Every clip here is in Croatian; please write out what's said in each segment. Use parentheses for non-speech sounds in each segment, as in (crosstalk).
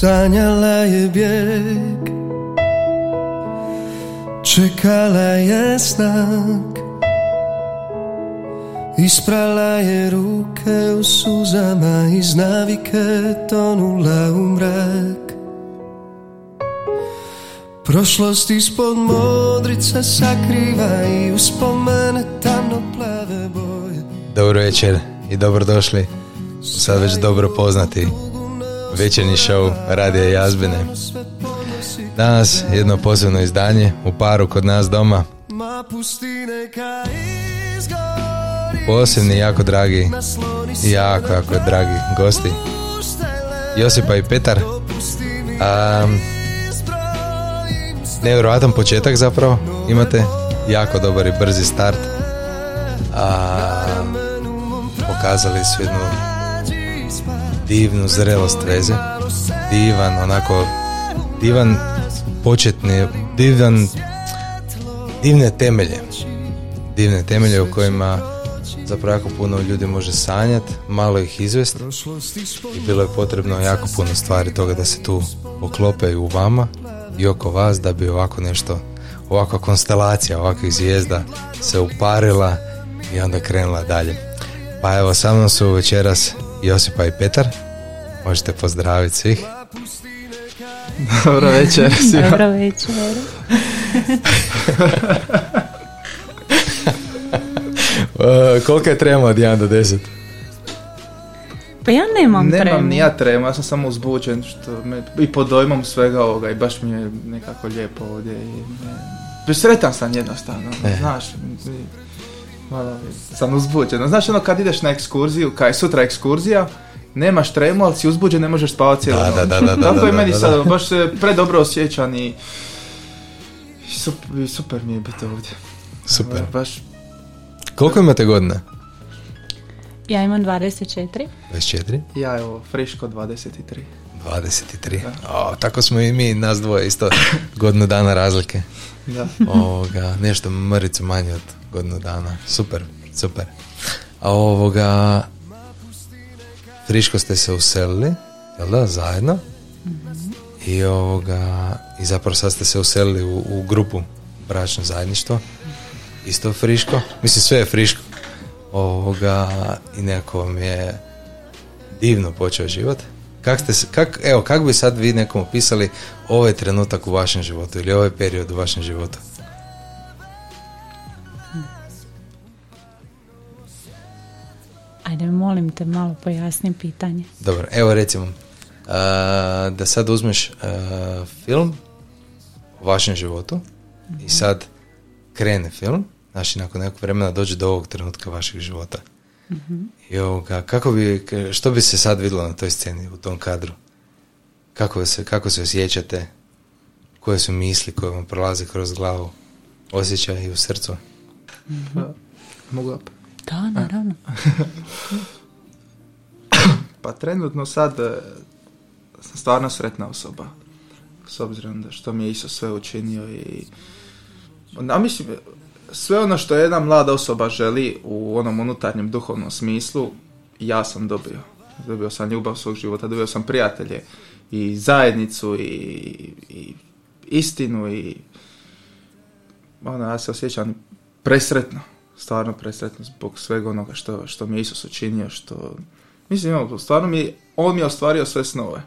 Sanjala je bijeg. Čekala je znak. Isprala je ruke u suzama Iz navike tonula u mrak. Prošlost ispod modrice sakriva I uspomene tamno plave boje. Dobro večer i dobrodošli sad već dobro poznati večernji show Radija Jazbine. Danas jedno posebno izdanje u paru kod nas doma. Posebni, jako dragi jako, jako dragi gosti. Josipa i Petar. A, nevjerojatan početak zapravo imate. Jako dobar i brzi start. A, pokazali su jednu divnu zrelost veze. Divan, onako, divan početni, divan, divne temelje. Divne temelje u kojima zapravo jako puno ljudi može sanjati, malo ih izvesti i bilo je potrebno jako puno stvari toga da se tu oklope u vama i oko vas da bi ovako nešto, ovakva konstelacija ovakvih zvijezda se uparila i onda krenula dalje. Pa evo, sa mnom su večeras Josipa i Petar. Možete pozdraviti svih. Dobro večer Dobro večer. Uh, (laughs) koliko je trema od 1 do 10? Pa ja nemam, Nemam tremu. ni ja tremu, ja sam samo uzbuđen što me, i pod dojmom svega ovoga i baš mi je nekako lijepo ovdje i ne, sretan sam jednostavno, E. znaš, i- malo sam uzbuđen. Znaš ono kad ideš na ekskurziju, kaj je sutra ekskurzija, nemaš tremu, ali si uzbuđen, ne možeš spavati cijelu Da, noć. da, da, da, da, Tako da, je meni da, sad, da. baš se predobro osjećan i, i super, super mi je biti ovdje. Super. Baš Koliko imate godina? Ja imam 24. 24? ja evo, friško 23. 23. O, tako smo i mi, nas dvoje, isto godinu dana razlike. Da. Ovoga, nešto mrvicu manje od godinu dana. Super, super. A ovoga, friško ste se uselili, jel da, zajedno? I ovoga, i zapravo sad ste se uselili u, u grupu bračno zajedništvo. Isto friško. Mislim, sve je friško. Ovoga, i nekako vam je divno počeo život. Kak ste, kak, evo, kako bi sad vi nekom opisali ovaj trenutak u vašem životu ili ovaj period u vašem životu? Ajde, molim te, malo pojasni pitanje. Dobro, evo recimo, a, da sad uzmeš a, film o vašem životu i sad krene film, znači nakon nekog vremena dođe do ovog trenutka vašeg života. I ovoga, kako bi, što bi se sad vidjelo na toj sceni, u tom kadru? Kako se, kako se osjećate? Koje su misli koje vam prolaze kroz glavu? Osjećaj u srcu? Mogu ja Da, naravno. Pa trenutno sad e, sam stvarno sretna osoba. S obzirom da što mi je Isus sve učinio i... A mislim, sve ono što jedna mlada osoba želi u onom unutarnjem duhovnom smislu, ja sam dobio. Dobio sam ljubav svog života, dobio sam prijatelje i zajednicu i, i istinu i ono, ja se osjećam presretno, stvarno presretno zbog svega onoga što, što mi je Isus učinio, što Mislim, stvarno mi, on mi je ostvario sve snove.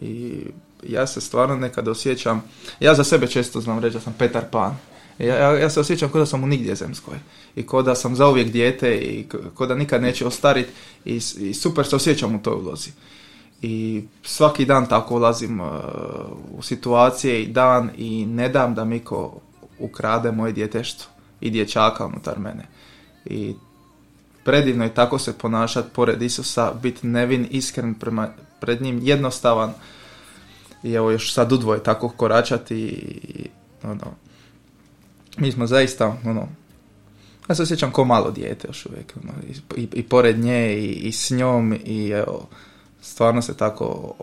I ja se stvarno nekad osjećam, ja za sebe često znam reći da sam Petar Pan. Ja, ja, ja se osjećam kao da sam u nigdje zemskoj. I kao da sam zauvijek dijete i kao da nikad neće ostariti. I, I super se osjećam u toj ulozi. I svaki dan tako ulazim uh, u situacije i dan i ne dam da mi ko ukrade moje djeteštvo i dječaka unutar mene. I predivno je tako se ponašati pored Isusa, biti nevin, iskren prema, pred njim, jednostavan i evo još sad udvoje tako koračati i, ono, mi smo zaista, ono, ja se osjećam kao malo dijete još uvijek, ono, i, i pored nje i, i s njom i evo, stvarno se tako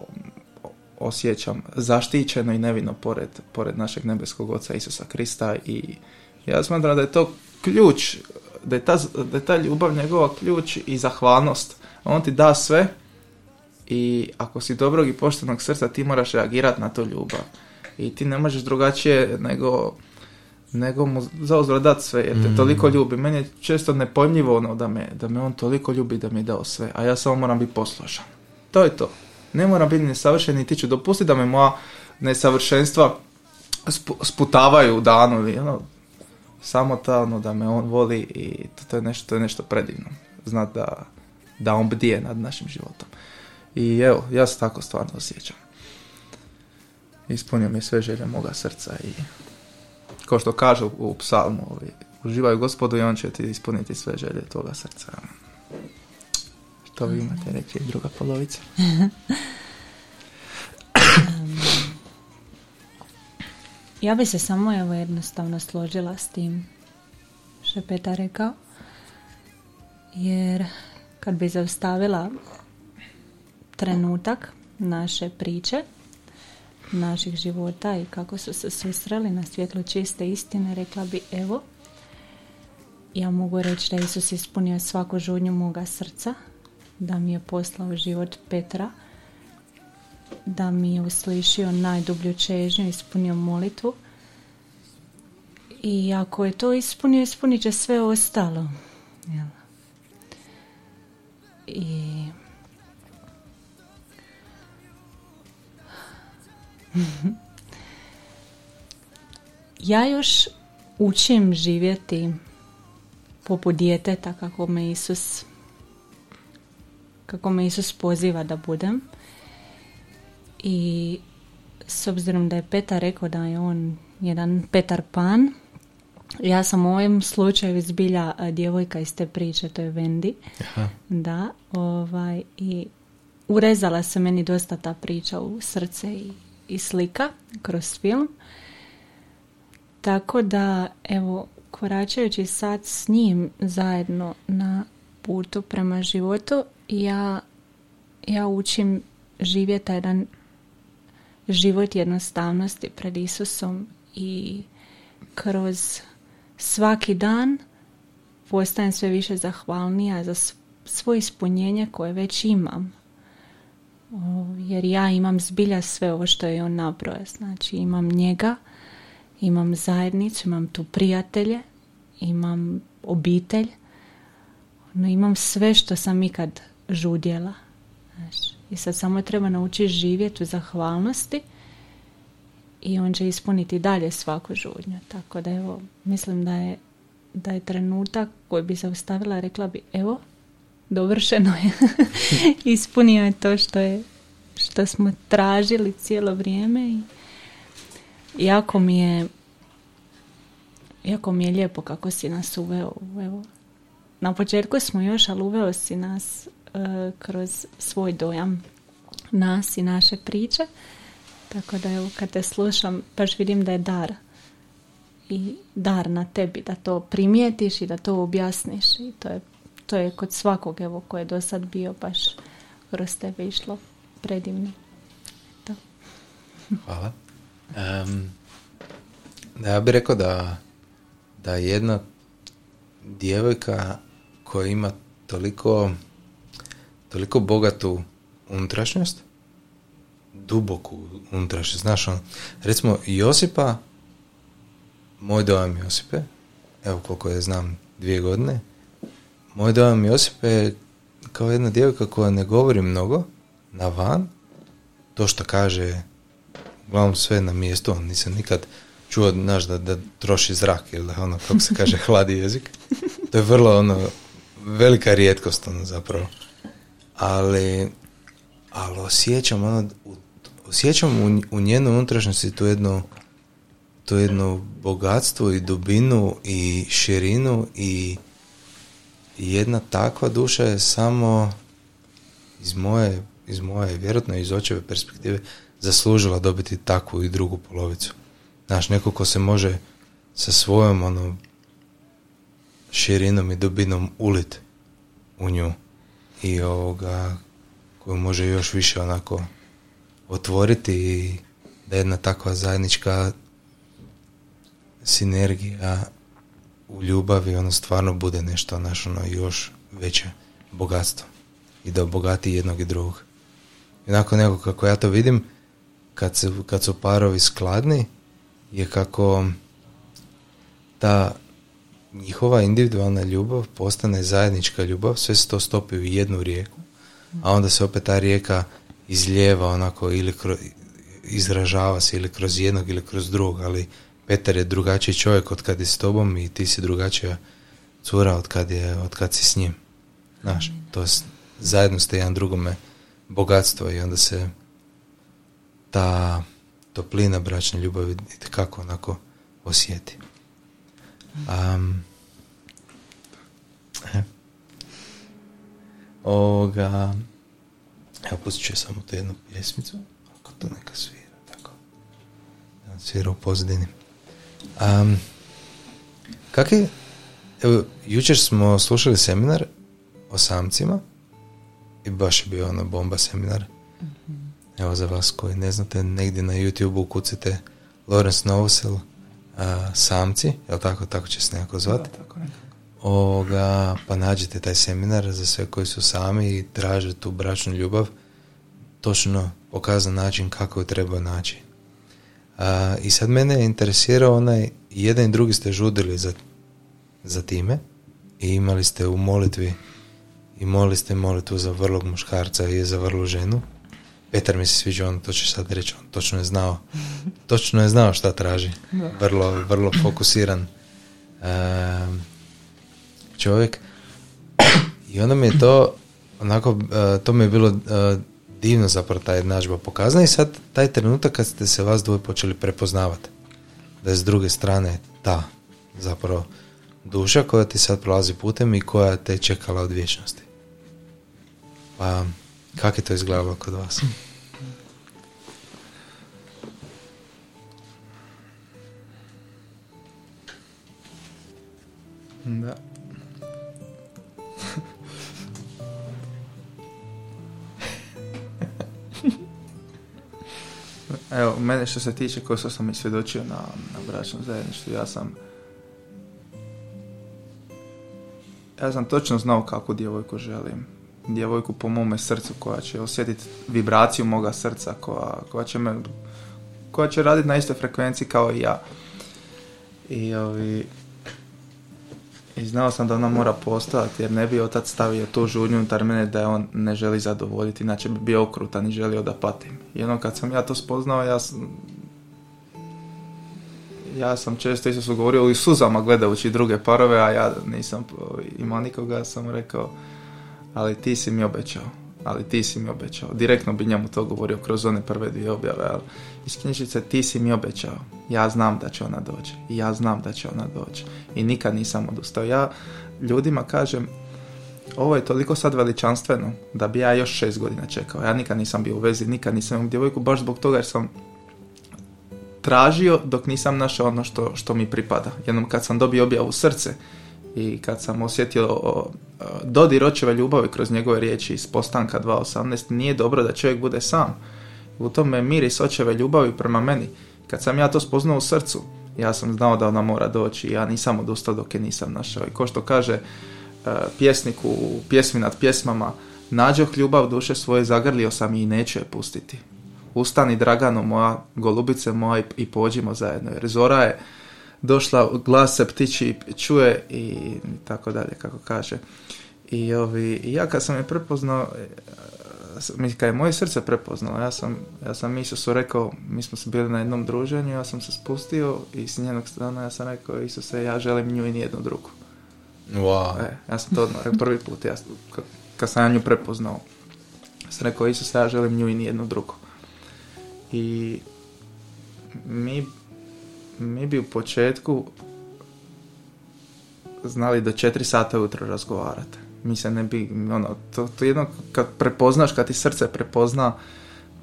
osjećam zaštićeno i nevino pored, pored našeg nebeskog oca Isusa Krista i ja smatram da je to ključ, da je ta, da je ta ljubav njegova ključ i zahvalnost. On ti da sve i ako si dobrog i poštenog srca ti moraš reagirati na to ljubav i ti ne možeš drugačije nego nego mu zauzvrat dat sve, jer te Mm. toliko ljubi. Meni je često nepojmljivo ono da me, da me on toliko ljubi da mi je dao sve, a ja samo moram biti poslušan. To je to. Ne moram biti nesavršen i ti ću dopustiti da me moja nesavršenstva spu- sputavaju u danu ili ono, samo ta ono da me on voli i to, to je nešto, to je nešto predivno. Znat da, da on bdije nad našim životom. I evo, ja se tako stvarno osjećam. Ispunio mi je sve želje moga srca i kao što kažu u psalmu, ovi, uživaju gospodu i on će ti ispuniti sve želje toga srca. Što vi imate reći, druga polovica? (laughs) Ja bi se samo evo jednostavno složila s tim što je Petar rekao. Jer kad bi zaustavila trenutak naše priče, naših života i kako su se susreli na svjetlu čiste istine, rekla bi evo, ja mogu reći da Isus ispunio svaku žudnju moga srca, da mi je poslao život Petra, da mi je uslišio najdublju čežnju, ispunio molitvu. I ako je to ispunio, ispunit će sve ostalo. Jel? I (laughs) ja još učim živjeti poput djeteta kako me Isus kako me Isus poziva da budem. I s obzirom da je Petar rekao da je on jedan Petar Pan, ja sam u ovom slučaju zbilja djevojka iz te priče, to je Vendi. Aha. Da, ovaj, i urezala se meni dosta ta priča u srce i, i slika kroz film. Tako da, evo, koračajući sad s njim zajedno na putu prema životu, ja, ja učim živjeti jedan život jednostavnosti pred Isusom i kroz svaki dan postajem sve više zahvalnija za svoje ispunjenje koje već imam. Jer ja imam zbilja sve ovo što je on nabrojao. Znači imam njega, imam zajednicu, imam tu prijatelje, imam obitelj, no imam sve što sam ikad žudjela. Znaš, I sad samo treba naučiti živjeti u zahvalnosti i on će ispuniti dalje svaku žudnju. Tako da evo, mislim da je, da je trenutak koji bi zaustavila, rekla bi evo, dovršeno je. (laughs) Ispunio je to što je što smo tražili cijelo vrijeme i jako mi je jako mi je lijepo kako si nas uveo evo na početku smo još ali uveo si nas kroz svoj dojam nas i naše priče tako da evo kad te slušam baš vidim da je dar i dar na tebi da to primijetiš i da to objasniš i to je, to je kod svakog evo ko je do sad bio baš kroz tebe išlo predivno. To. (laughs) Hvala. Da ja bih rekao da, da jedna djevojka koja ima toliko, toliko bogatu unutrašnjost, duboku unutrašnjost, znaš, on, recimo Josipa, moj dojam Josipe, evo koliko je znam dvije godine, moj dojam Josipe je kao jedna djevojka koja ne govori mnogo na van, to što kaže uglavnom sve na mjestu, nisam nikad čuo, znaš, da, da troši zrak ili da ono, kako se kaže, (laughs) hladi jezik. To je vrlo, ono, velika rijetkost, ono, zapravo. Ali, ali osjećam, ono, osjećam u, u njenoj unutrašnjosti tu jednu, to jedno bogatstvo i dubinu i širinu i jedna takva duša je samo iz moje, iz moje, vjerojatno iz očeve perspektive, zaslužila dobiti takvu i drugu polovicu. Znaš, neko ko se može sa svojom ono, širinom i dubinom ulit u nju i ovoga koju može još više onako otvoriti i da jedna takva zajednička sinergija u ljubavi ono stvarno bude nešto naš ono još veće bogatstvo i da obogati jednog i drugog. I onako neko kako ja to vidim, kad, se, kad su parovi skladni, je kako ta njihova individualna ljubav postane zajednička ljubav, sve se to stopi u jednu rijeku, a onda se opet ta rijeka izljeva onako ili izražava se ili kroz jednog ili kroz drugog, ali Petar je drugačiji čovjek od kad je s tobom i ti si drugačija cura od kad, je, od kad si s njim. Znaš, to je, zajedno ste jedan drugome bogatstvo i onda se ta toplina bračne ljubavi kako onako osjeti. Um, ovoga, evo pustit ću samo tu jednu pjesmicu, ako to neka svira, tako. Svira u pozadini. Um, kak je, evo, jučer smo slušali seminar o samcima i baš je bio ono bomba seminar. mm Evo za vas koji ne znate, negdje na YouTube ukucite Lawrence Novosel samci, jel tako, tako će se nekako zvati? Oga, pa nađite taj seminar za sve koji su sami i traže tu bračnu ljubav, točno pokazan način kako je treba naći. A, I sad mene je interesirao onaj, jedan i drugi ste žudili za, za time i imali ste u molitvi i molili ste molitvu za vrlog muškarca i za vrlu ženu. Petar mi se sviđa, on to će sad reći, on točno je znao, točno je znao šta traži. Vrlo, vrlo fokusiran čovjek. I onda mi je to, onako, e, to mi je bilo uh, divno zapravo ta jednadžba pokazana i sad taj trenutak kad ste se vas dvoje počeli prepoznavati. Da je s druge strane ta zapravo duša koja ti sad prolazi putem i koja te čekala od vječnosti. Pa, kako je to izgledalo kod vas? Da. Evo, mene što se tiče, ko sam i svjedočio na, na bračnom zajedništvu, ja sam ja sam točno znao kakvu djevojku želim. Djevojku po mome srcu koja će osjetiti vibraciju moga srca, koja, koja će me koja će raditi na istoj frekvenciji kao i ja. I ovi, i znao sam da ona mora postojati jer ne bi otac stavio tu žudnju unutar mene da je on ne želi zadovoljiti, inače bi bio okrutan i želio da patim. Ono kad sam ja to spoznao, ja sam, ja sam često isto su govorio i suzama gledajući druge parove, a ja nisam imao nikoga, sam rekao, ali ti si mi obećao, ali ti si mi obećao. Direktno bi njemu to govorio kroz one prve dvije objave, ali iz knjižice ti si mi obećao. Ja znam da će ona doći. I ja znam da će ona doći. I nikad nisam odustao. Ja ljudima kažem, ovo je toliko sad veličanstveno da bi ja još šest godina čekao. Ja nikad nisam bio u vezi, nikad nisam imao djevojku, baš zbog toga jer sam tražio dok nisam našao ono što, što mi pripada. Jednom kad sam dobio objavu srce i kad sam osjetio dodir očeve ljubavi kroz njegove riječi iz postanka 2.18, nije dobro da čovjek bude sam u tome miris očeve ljubavi prema meni. Kad sam ja to spoznao u srcu, ja sam znao da ona mora doći. Ja nisam odustao dok je nisam našao. I ko što kaže uh, pjesnik u pjesmi nad pjesmama, nađoh ljubav duše svoje, zagrlio sam i neću je pustiti. Ustani Dragano moja, golubice moja i pođimo zajedno. Jer Zora je došla, glas se ptići čuje i tako dalje, kako kaže. I, ovi, ja kad sam je prepoznao, kad je moje srce prepoznalo, ja sam, ja sam Isusu rekao, mi smo se bili na jednom druženju, ja sam se spustio i s njenog strana ja sam rekao, Isuse, ja želim nju i nijednu drugu. Wow. E, ja sam to odmah prvi put, ja, kad sam ja nju prepoznao, sam rekao, Isuse, ja želim nju i nijednu drugu. I mi, mi bi u početku znali do četiri sata ujutro razgovarati mi se ne bi, ono, to, to jedno kad prepoznaš, kad ti srce prepozna,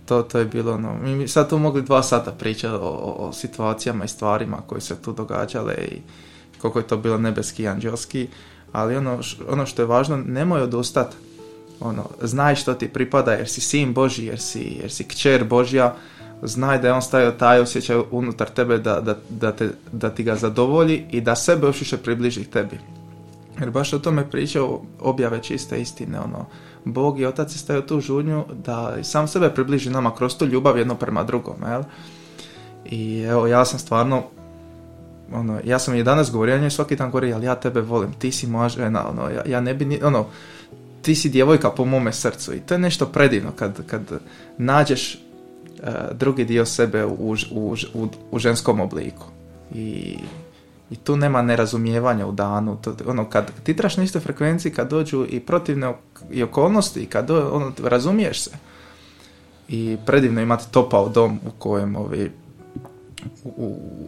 to, to je bilo ono, mi sad tu mogli dva sata pričati o, o, situacijama i stvarima koje se tu događale i koliko je to bilo nebeski i anđelski, ali ono, ono što je važno, nemoj odustati, ono, znaj što ti pripada jer si sin Boži, jer si, jer si kćer Božja, znaj da je on stavio taj osjećaj unutar tebe da, da, da, te, da ti ga zadovolji i da sebe još više približi tebi. Jer baš o tome pričao objave čiste istine, ono, Bog i Otac je stavio tu žudnju da sam sebe približi nama kroz tu ljubav jedno prema drugom, jel? I evo, ja sam stvarno ono, ja sam i danas govorio, ja njoj svaki dan govori, ali ja tebe volim, ti si moja žena, ono, ja, ja ne bi, ni, ono, ti si djevojka po mome srcu i to je nešto predivno kad, kad nađeš drugi dio sebe u, u, u, u ženskom obliku. I, i tu nema nerazumijevanja u danu, to, ono, kad ti traš na istoj frekvenciji, kad dođu i protivne i okolnosti, kad do, ono, razumiješ se. I predivno imati topao dom u kojem ovi u,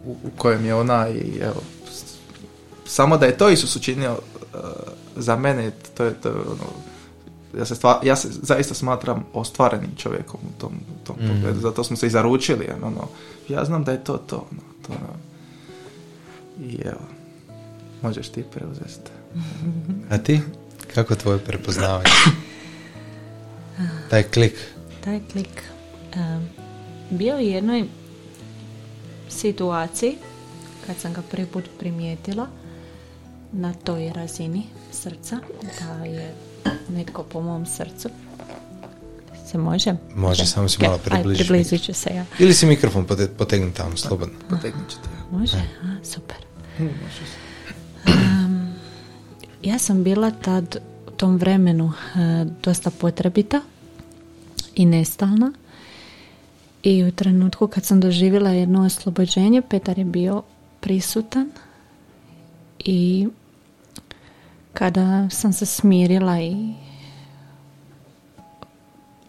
u, u kojem je ona i evo, samo da je to Isus učinio uh, za mene, to je to, ono, ja se, stva, ja se zaista smatram ostvarenim čovjekom u tom, u tom mm. pogledu, zato smo se i zaručili, ono, ja znam da je to to, ono, to ono. i evo, možeš ti preuzeti. (laughs) A ti? Kako tvoje prepoznavanje? Taj klik. Taj klik. Um, bio je jednoj situaciji kad sam ga prvi put primijetila na toj razini srca da je netko po mom srcu se može? Može, samo si malo približiti. približit ću se ja. Ili si mikrofon potegni tamo, slobodno. Potegnut ću Može? A, super. Um, ja sam bila tad u tom vremenu uh, dosta potrebita i nestalna i u trenutku kad sam doživjela jedno oslobođenje, Petar je bio prisutan i kada sam se smirila i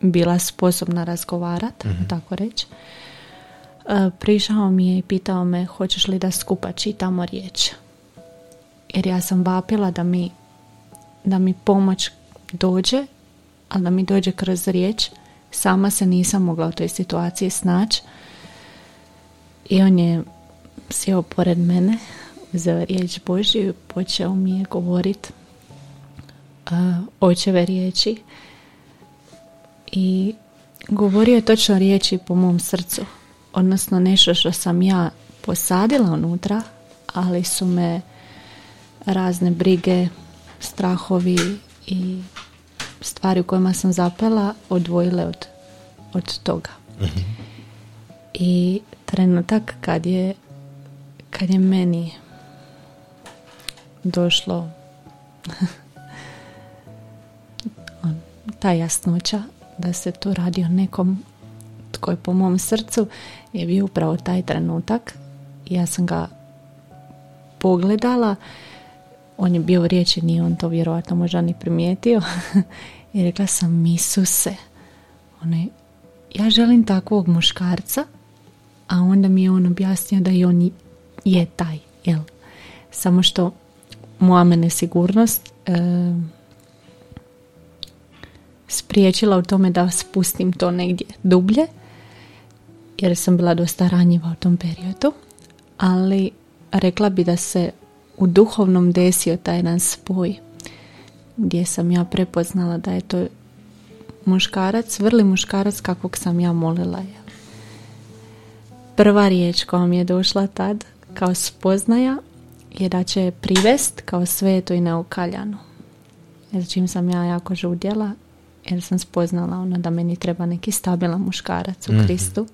bila sposobna razgovarati, mm tako reći, e, prišao mi je i pitao me hoćeš li da skupa čitamo riječ. Jer ja sam vapila da mi, da mi pomoć dođe, ali da mi dođe kroz riječ sama se nisam mogla u toj situaciji snaći. I on je sjeo pored mene, uzeo riječ Božju počeo mi je govorit uh, očeve riječi. I govorio je točno riječi po mom srcu. Odnosno nešto što sam ja posadila unutra, ali su me razne brige, strahovi i stvari u kojima sam zapela odvojile od, od toga. Mhm. I trenutak kad je kad je meni došlo (laughs) ta jasnoća da se tu radi o nekom tko je po mom srcu je bio upravo taj trenutak ja sam ga pogledala on je bio riječi, nije on to vjerojatno možda ni primijetio. (laughs) I rekla sam, Isuse, one, ja želim takvog muškarca, a onda mi je on objasnio da i on je taj, jel? Samo što moja nesigurnost e, spriječila u tome da spustim to negdje dublje, jer sam bila dosta ranjiva u tom periodu, ali rekla bi da se u duhovnom desio taj jedan spoj gdje sam ja prepoznala da je to muškarac, vrli muškarac kakvog sam ja molila. Prva riječ koja mi je došla tad kao spoznaja je da će privest kao sveto i neukaljano. Jer čim sam ja jako žudjela, jer sam spoznala ono da meni treba neki stabilan muškarac u mhm. Kristu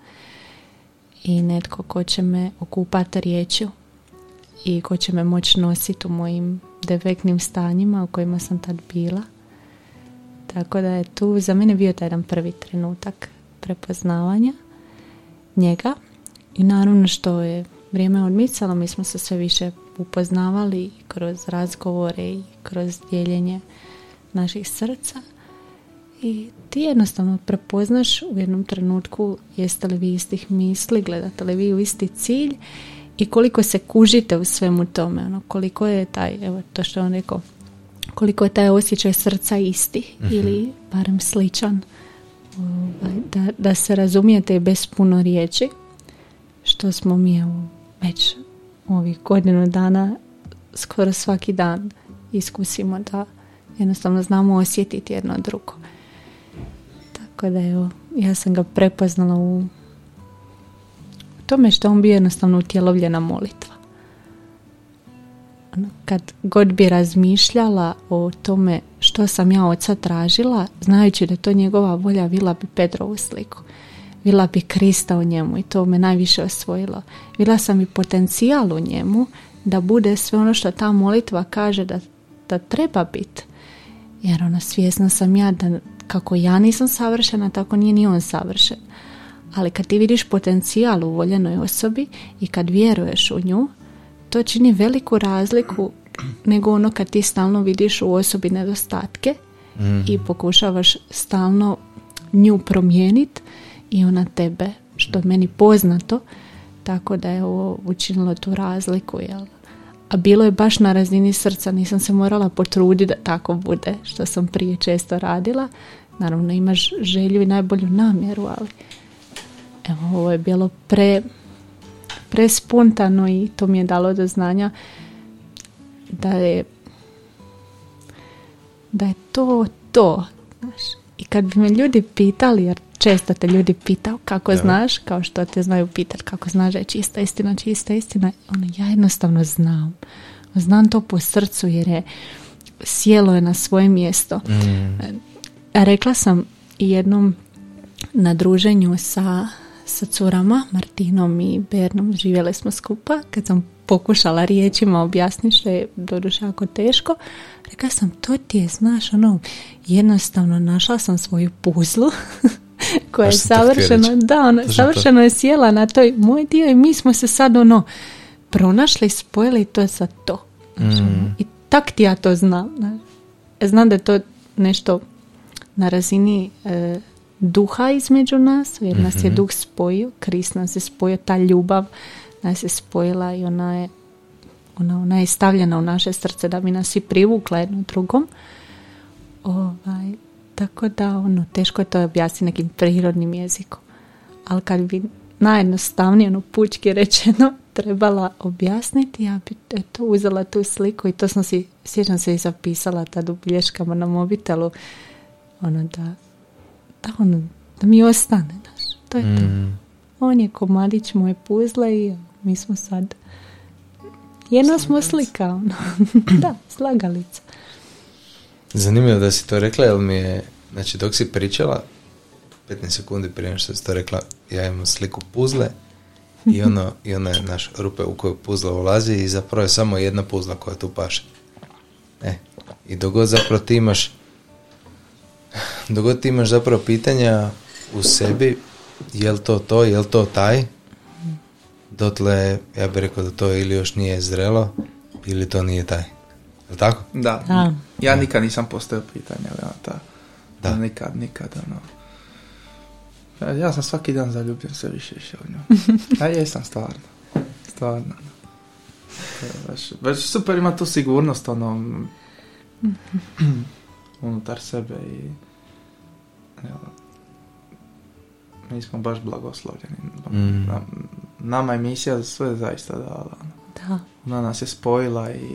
i netko ko će me okupati riječju i ko će me moći nositi u mojim defektnim stanjima u kojima sam tad bila. Tako da je tu za mene bio taj jedan prvi trenutak prepoznavanja njega i naravno što je vrijeme odmicalo, mi smo se sve više upoznavali kroz razgovore i kroz dijeljenje naših srca i ti jednostavno prepoznaš u jednom trenutku jeste li vi istih misli, gledate li vi u isti cilj i koliko se kužite u svemu tome, ono, koliko je taj, evo to što on rekao, koliko je taj osjećaj srca isti mhm. ili barem sličan, ovaj, da, da se razumijete bez puno riječi, što smo mi evo, već ovih godinu dana skoro svaki dan iskusimo da jednostavno znamo osjetiti jedno drugo. Tako da evo, ja sam ga prepoznala u tome što on bio jednostavno utjelovljena molitva. ono, kad god bi razmišljala o tome što sam ja oca tražila, znajući da to njegova volja, vila bi Petrovu sliku. Vila bi Krista u njemu i to me najviše osvojilo. Vila sam i potencijal u njemu da bude sve ono što ta molitva kaže da, da treba biti. Jer ono, svjesna sam ja da kako ja nisam savršena, tako nije ni on savršen. Ali kad ti vidiš potencijal u voljenoj osobi i kad vjeruješ u nju, to čini veliku razliku nego ono kad ti stalno vidiš u osobi nedostatke i pokušavaš stalno nju promijeniti i ona tebe, što je meni poznato, tako da je ovo učinilo tu razliku, jel? A bilo je baš na razini srca, nisam se morala potruditi da tako bude, što sam prije često radila. Naravno imaš želju i najbolju namjeru, ali evo, ovo je bilo pre, prespontano i to mi je dalo do znanja da je da je to to. Kad bi me ljudi pitali, jer često te ljudi pitao kako znaš, kao što te znaju pitati kako znaš da je čista istina, čista istina, ono, ja jednostavno znam. Znam to po srcu jer je sjelo je na svoje mjesto. Rekla sam jednom na druženju sa, sa curama, Martinom i Bernom, živjeli smo skupa, kad sam pokušala riječima objasniti što je doduše jako teško, rekla sam, to ti je, znaš, ono, jednostavno našla sam svoju puzlu (laughs) koja je savršeno, da, Točno savršeno je sjela na toj moj dio i mi smo se sad ono pronašli, spojili to je sad to. Znaš, ono, I tak ti ja to znam. znaš. Ja Znam da je to nešto na razini e, duha između nas, jer nas je duh spojio, Krist nas je spojio, ta ljubav nas je spojila i ona je ona, ona je stavljena u naše srce da bi nas svi privukla jedno drugom. Ovaj, tako da, ono, teško je to objasniti nekim prirodnim jezikom. Ali kad bi najjednostavnije, ono, pučki rečeno, (laughs) trebala objasniti, ja bi eto, uzela tu sliku i to sam si, sjećam se i zapisala tad u bilješkama na mobitelu, ono, da, da, ono, da mi ostane, znaš, to je to. On je komadić moje puzle i mi smo sad jedno smo slika, ono. (clears throat) da, slagalica. Zanimljivo da si to rekla, jer mi je, znači dok si pričala, 15 sekundi prije nego što si to rekla, ja imam sliku puzle i (laughs) ono, i ona je naš rupe u koju puzla ulazi i zapravo je samo jedna puzla koja tu paše. E, i dogod zapravo ti imaš dogod ti imaš zapravo pitanja u sebi, je li to to, je li to taj, dotle ja bih rekao da to ili još nije zrelo, ili to nije taj. Je li tako? Da. Da. Ja nikad nisam postavio pitanja, ali ono, ta, Da. nikad, nikad, ono. Ja- Ja sam svaki dan zaljubljen sve više više u nju. (laughs) Ja jesam stvarno. Stvarno. Baš, baš super ima tu sigurnost, ono, (clears throat) unutar sebe i evo, mi smo baš blagoslovljeni. Mm. Nam- Nama je misija sve zaista dala. Da. Ona nas je spojila i,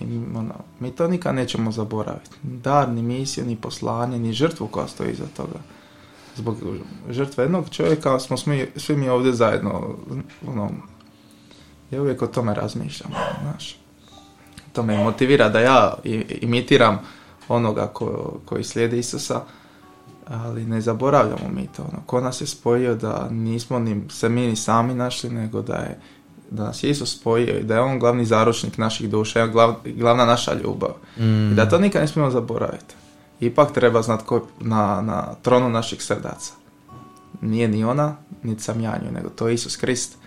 i ono, mi to nikad nećemo zaboraviti. Dar, ni misiju, ni poslanje, ni žrtvu koja stoji iza toga. Zbog žrtve jednog čovjeka smo svi, svi mi ovdje zajedno. Ono, ja uvijek o tome razmišljam. Znaš. To me motivira da ja imitiram onoga ko, koji slijedi Isusa, ali ne zaboravljamo mi to. Ono, ko nas je spojio da nismo ni se mi ni sami našli, nego da je da nas je Isus spojio i da je on glavni zaručnik naših duša, glav, glavna naša ljubav. I da to nikad ne smijemo zaboraviti. Ipak treba znati ko je na, na tronu naših srdaca. Nije ni ona, niti sam ja nju, nego to je Isus Krist.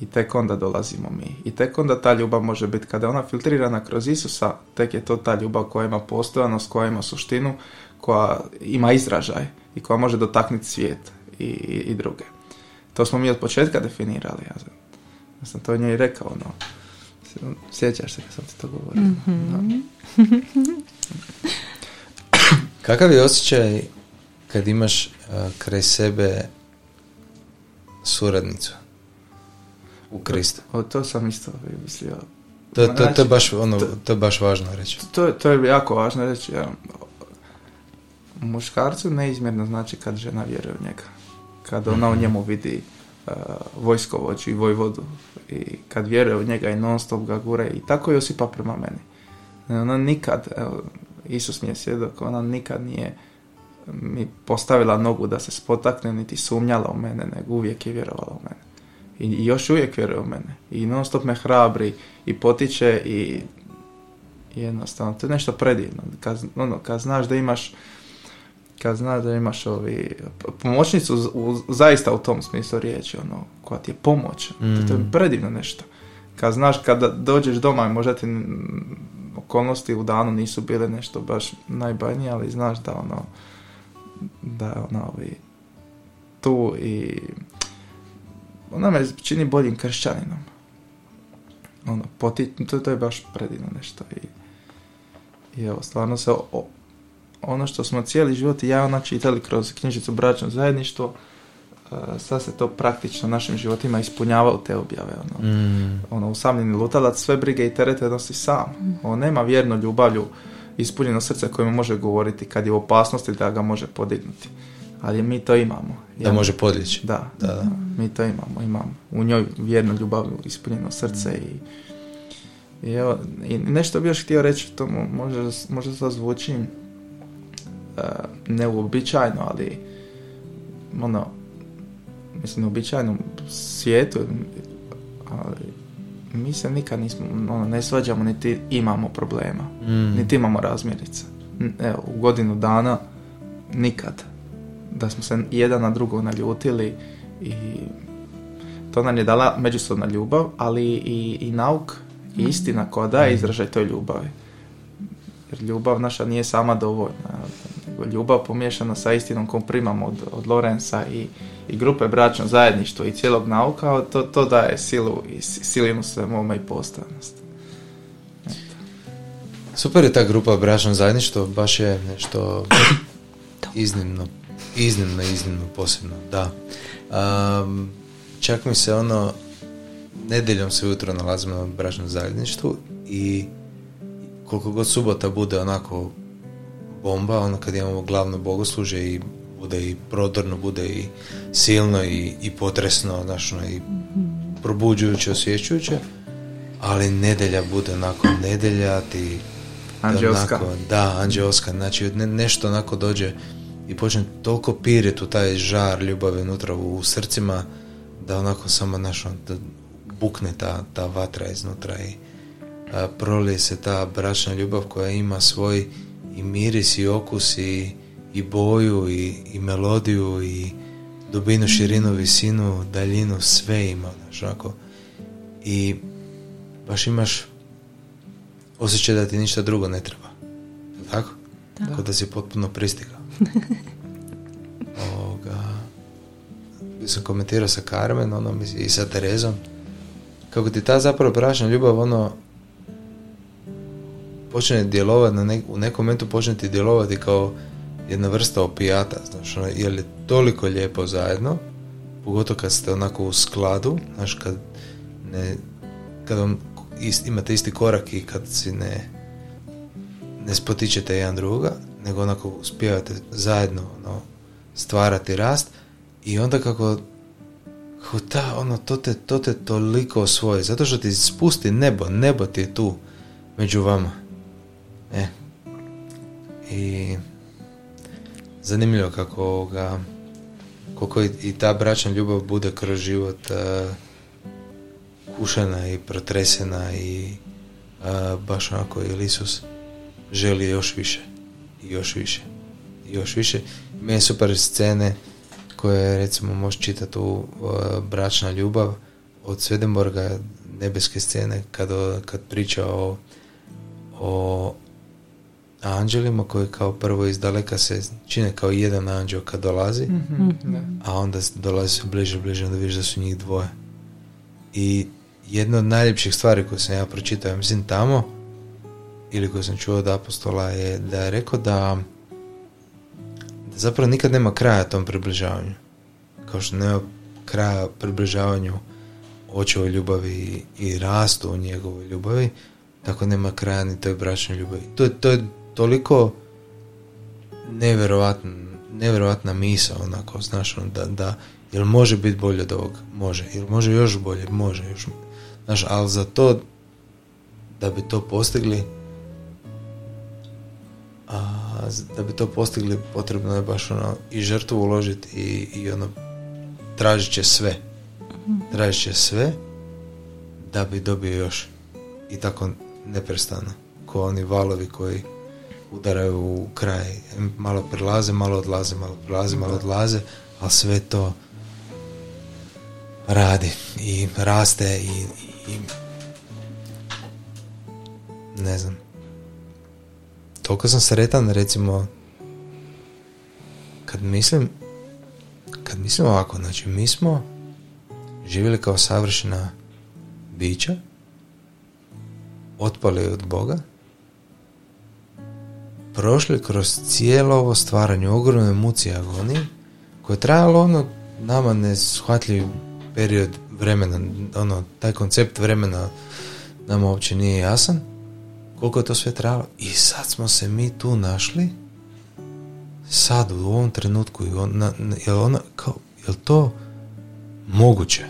I tek onda dolazimo mi. I tek onda ta ljubav može biti, kada je ona filtrirana kroz Isusa, tek je to ta ljubav koja ima postojanost, koja ima suštinu, koja ima izražaj i koja može dotaknuti svijet i, i, i druge. To smo mi od početka definirali. Ja sam, ja sam to njoj rekao, no. Sjećaš se kad sam ti to govorio? Da. Kakav je osjećaj kad imaš uh, kraj sebe suradnicu u Kristu? O, to sam isto mislio. To, to, to, je Znači, baš, ono, to- to je baš važno reći. To, je- to je jako važno reći. Ja, muškarcu neizmjerno znači kad žena vjeruje u njega. Kad ona u njemu vidi uh, vojskovođu i vojvodu i kad vjeruje u njega i non stop ga gure i tako Josipa prema meni. Ona nikad, evo, Isus mi je svjedok, ona nikad nije mi postavila nogu da se spotakne, niti sumnjala u mene, nego uvijek je vjerovala u mene. I, još uvijek vjeruje u mene. I non stop me hrabri i potiče i jednostavno, to je nešto predivno. Kad, ono, kad znaš da imaš kad znaš da imaš ovi, pomoćnicu u, zaista u tom smislu riječi, ono, koja ti je pomoć, mm. to je mm. predivno nešto. Kad znaš kada dođeš doma i možda ti okolnosti u danu nisu bile nešto baš najbajnije, ali znaš da ono, da je ona ovi, tu i ona me čini boljim kršćaninom. Ono, poti, to, to je baš predivno nešto i, i evo, stvarno se ono što smo cijeli život i ja ona čitali kroz knjižicu Bračno zajedništvo, uh, sad se to praktično našim životima ispunjava u te objave. Ono, mm. ono usamljeni lutalac sve brige i terete nosi sam. Mm. On nema vjerno ljubavlju ispunjeno srce koje može govoriti kad je u opasnosti da ga može podignuti. Ali mi to imamo. Da može podlići. Da, da, da, mi to imamo. Imamo u njoj vjerno ljubavlju ispunjeno srce i i, evo, i nešto bih još htio reći, to može, može se zvuči uh, neuobičajno, ali ono, mislim, uobičajenom svijetu, ali mi se nikad nismo, ono, ne svađamo, niti imamo problema, mm. niti imamo razmjerice. Evo, u godinu dana nikad. Da smo se jedan na drugog naljutili i to nam je dala međusobna ljubav, ali i, i nauk i mm. istina koja daje mm. izražaj toj ljubavi. Jer ljubav naša nije sama dovoljna ljubav pomiješana sa istinom koju primamo od, od Lorenza i, i grupe bračno zajedništvo i cijelog nauka, to, to daje silu i silinu svemoma i postavnost. Super je ta grupa bračno zajedništvo, baš je nešto (coughs) iznimno, iznimno, iznimno posebno, da. Um, čak mi se ono, nedjeljom se ujutro nalazimo na bračnom zajedništvu i koliko god subota bude onako bomba, ono kad imamo glavno bogosluže i bude i prodorno, bude i silno i, i potresno, znaš, ono, i probuđujuće, osjećujuće, ali nedelja bude onako nedelja, ti Anđelska. Onako, da, anđelska, znači nešto onako dođe i počne toliko piriti u taj žar ljubavi unutra u, srcima da onako samo naš, ono, da bukne ta, ta vatra iznutra i a, prolije se ta bračna ljubav koja ima svoj i miris i okus i, i boju i, i melodiju i dubinu, širinu, visinu, daljinu, sve ima, znaš, onako. I baš imaš osjećaj da ti ništa drugo ne treba. Tako? Da. Kao da si potpuno pristigao. Ovoga, sam komentirao sa Carmen ono, i sa Terezom. Kako ti ta zapravo bračna ljubav ono počne djelovati na nek, u nekom momentu počne ti djelovati kao jedna vrsta opijata, znaš, ono, jer je toliko lijepo zajedno, pogotovo kad ste onako u skladu, znaš, kad ne, kad vam imate isti korak i kad si ne ne spotičete jedan druga, nego onako uspijevate zajedno ono, stvarati rast i onda kako kako ta, ono, to te, to te toliko osvoji, zato što ti spusti nebo, nebo ti je tu među vama. E. I zanimljivo kako ga koliko i ta bračna ljubav bude kroz život uh, kušana i protresena i uh, baš onako Isus želi još više i još više i još više. Meni super scene koje recimo možeš čitati u uh, bračna ljubav od Svedenborga nebeske scene kad, kad priča o, o anđelima koji kao prvo iz daleka se čine kao jedan anđel kad dolazi, mm-hmm. a onda dolazi se bliže, bliže, onda vidiš da su njih dvoje. I jedna od najljepših stvari koje sam ja pročitao, mislim tamo, ili koju sam čuo od apostola, je da je rekao da, da zapravo nikad nema kraja tom približavanju. Kao što nema kraja približavanju očevoj ljubavi i rastu u njegovoj ljubavi, tako nema kraja ni toj bračnoj ljubavi. To, to je toliko nevjerovatna, nevjerovatna misa onako, znaš, ono, da, da Jel može biti bolje od ovog? Može. Jel može još bolje? Može. Još... Znaš, ali za to, da bi to postigli, a, da bi to postigli potrebno je baš ono i žrtvu uložiti i, i ono tražit će sve. Tražit će sve da bi dobio još. I tako neprestano. Ko oni valovi koji udaraju u kraj. Malo prilaze, malo odlaze, malo prilaze, malo odlaze, ali sve to radi i raste i, i ne znam. Toliko sam sretan, recimo, kad mislim, kad mislim ovako, znači mi smo živjeli kao savršena bića, otpali od Boga, prošli kroz cijelo ovo stvaranje, ogromne muci agonije, koje je trajalo ono nama neshvatljiv period vremena, ono, taj koncept vremena nama uopće nije jasan, koliko je to sve trajalo. I sad smo se mi tu našli, sad u ovom trenutku, je ona, kao, je to moguće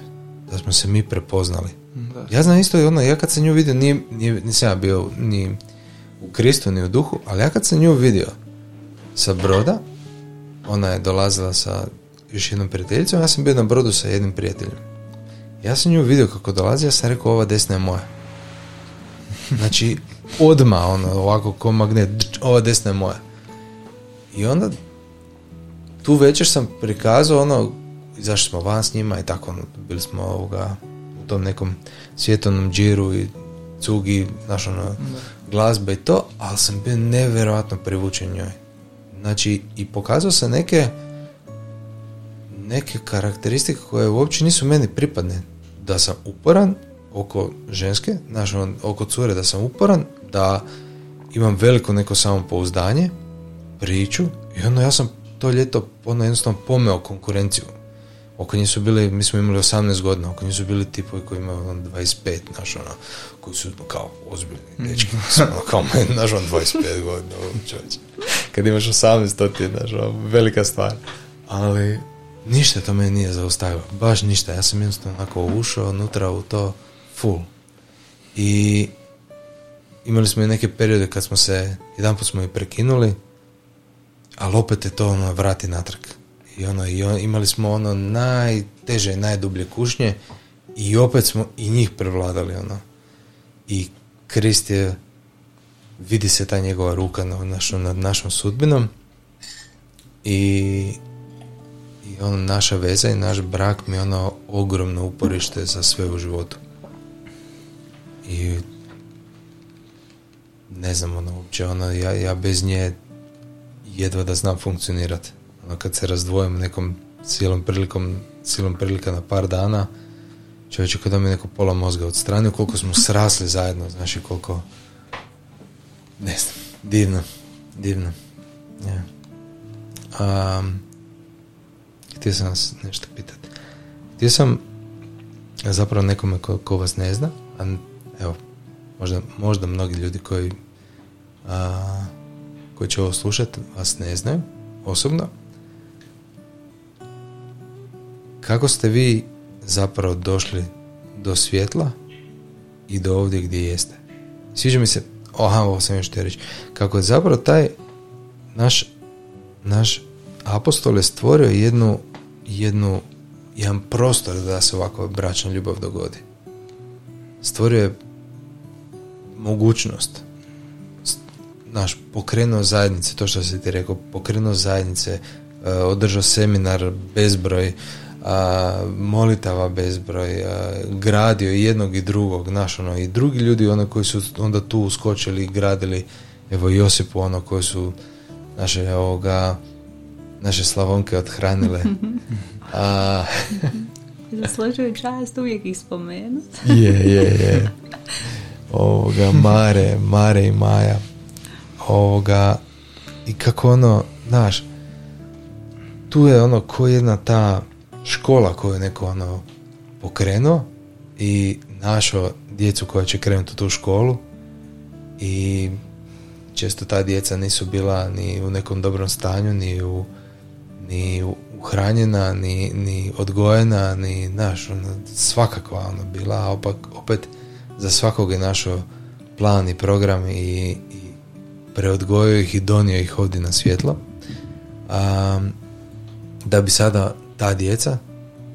da smo se mi prepoznali? Ja znam isto i ono, ja kad sam nju vidio, nije, nije, nisam ja bio ni u Kristu ni u duhu, ali ja kad sam nju vidio sa broda, ona je dolazila sa još jednom prijateljicom, ja sam bio na brodu sa jednim prijateljem. Ja sam nju vidio kako dolazi, ja sam rekao ova desna je moja. Znači, odma ono, ovako ko magnet, ova desna je moja. I onda tu večer sam prikazao ono, zašto smo van s njima i tako, ono, bili smo ovoga, u tom nekom svjetovnom džiru i cugi, znaš ono, glazbe i to, ali sam bio nevjerojatno privučen njoj. Znači, i pokazao sam neke neke karakteristike koje uopće nisu meni pripadne. Da sam uporan oko ženske, znači oko cure da sam uporan, da imam veliko neko samopouzdanje, priču i onda ja sam to ljeto ono jednostavno pomeo konkurenciju. Oko njih su bili, mi smo imali 18 godina, oko njih su bili tipovi koji imaju on 25, znaš ono, koji su kao ozbiljni mm. dečki, (laughs) ono, kao meni, znaš on 25 godina, ono, čovječ. Kad imaš 18, to ti je, znaš, ono, velika stvar. Ali, ništa to me nije zaustavilo, baš ništa, ja sam jednostavno onako ušao unutra u to full. I imali smo i neke periode kad smo se, jedan put smo i prekinuli, ali opet je to ono vrati natrag. I ono, i imali smo ono najteže, najdublje kušnje i opet smo i njih prevladali ono. I Krist je, vidi se ta njegova ruka na našom, nad našom sudbinom i, i ono, naša veza i naš brak mi je ono ogromno uporište za sve u životu. I ne znam ono uopće, ono, ja, ja bez nje jedva da znam funkcionirati. Ono, kad se razdvojim nekom silom prilikom, silom prilika na par dana, čovječe kada mi neko pola mozga odstranio, koliko smo srasli zajedno, znaš i koliko, ne znam, divno, divno. Ja. Um, htio sam vas nešto pitati. Htio sam zapravo nekome ko, ko vas ne zna, a evo, možda, možda mnogi ljudi koji a, koji će ovo slušati vas ne znaju osobno. Kako ste vi zapravo došli do svjetla i do ovdje gdje jeste? Sviđa mi se, aha, ovo sam još reći, kako je zapravo taj naš, naš apostol je stvorio jednu, jednu, jedan prostor da se ovakva bračna ljubav dogodi. Stvorio je mogućnost naš pokrenuo zajednice, to što si ti rekao, pokrenuo zajednice, uh, održao seminar bezbroj, uh, molitava bezbroj, uh, gradio i jednog i drugog, naš ono, i drugi ljudi ono koji su onda tu uskočili i gradili, evo Josipu ono koji su naše ovoga naše slavonke odhranile. (laughs) A... Zaslužuju čast uvijek ih spomenuti. je, je, je. Ovoga, Mare, Mare i Maja ovoga i kako ono, znaš, tu je ono ko jedna ta škola koju je neko ono pokrenuo i našao djecu koja će krenuti u tu školu i često ta djeca nisu bila ni u nekom dobrom stanju, ni u ni uhranjena, ni, ni odgojena, ni naš, ono, svakakva ono bila, a opak, opet za svakog je našo plan i program i, i preodgojio ih i donio ih ovdje na svjetlo. A, da bi sada ta djeca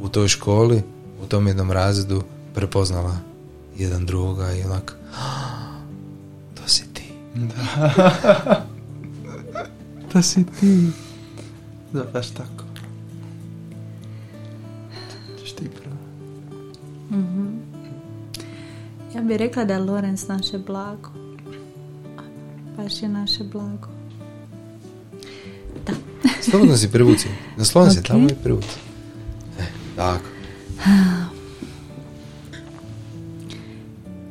u toj školi, u tom jednom razredu prepoznala jedan drugoga i onak to si ti. Da. (laughs) To si ti. da, baš tako. Češ ti prvo. Ja bih rekla da je Lorenz naše blago. Baš je naše blago. Da. (laughs) Slobodno si privuci. Naslon se Ok. tamo i privuci. E, tako. (sighs)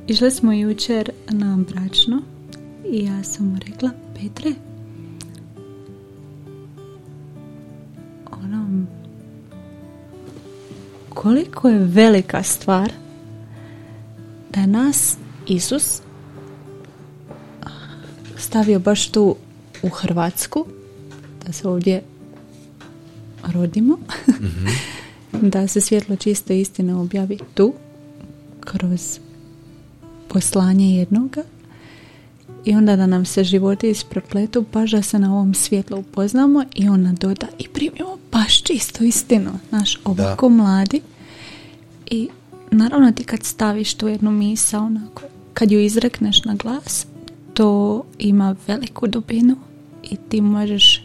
Išli smo jučer na bračno i ja sam mu rekla, Petre, ono, koliko je velika stvar da je nas Isus stavio baš tu u Hrvatsku, da se ovdje rodimo, (laughs) da se svjetlo čiste istine objavi tu, kroz poslanje jednoga. I onda da nam se životi isprepletu baš da se na ovom svjetlu upoznamo i ona doda i primimo baš čistu istinu naš ovako mladi. I naravno ti kad staviš tu jednu misa onako kad ju izrekneš na glas to ima veliku dubinu i ti možeš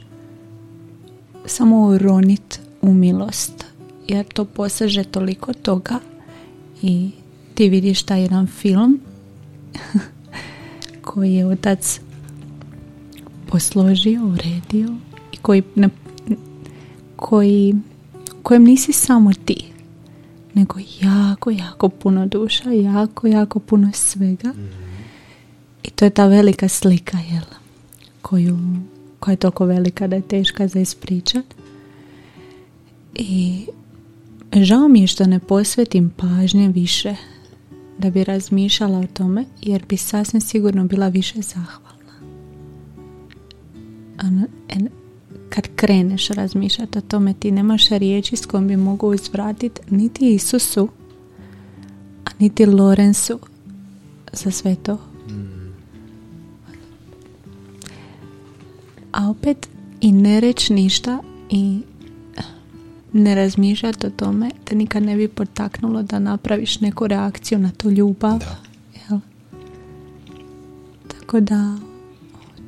samo uronit u milost jer to poseže toliko toga i ti vidiš taj jedan film (laughs) koji je otac posložio, uredio i koji ne, koji kojem nisi samo ti nego jako, jako puno duša jako, jako puno svega i to je ta velika slika jel koju koja je toliko velika da je teška za ispričat i žao mi je što ne posvetim pažnje više da bi razmišljala o tome jer bi sasvim sigurno bila više zahvalna. Ano, en- kad kreneš razmišljati o tome ti nemaš riječi s kojom bi mogu uzvratiti niti Isusu a niti Lorenzu za sve to. A opet i ne reći ništa i ne razmišljati o tome te nikad ne bi potaknulo da napraviš neku reakciju na tu ljubav. Da. Jel? Tako da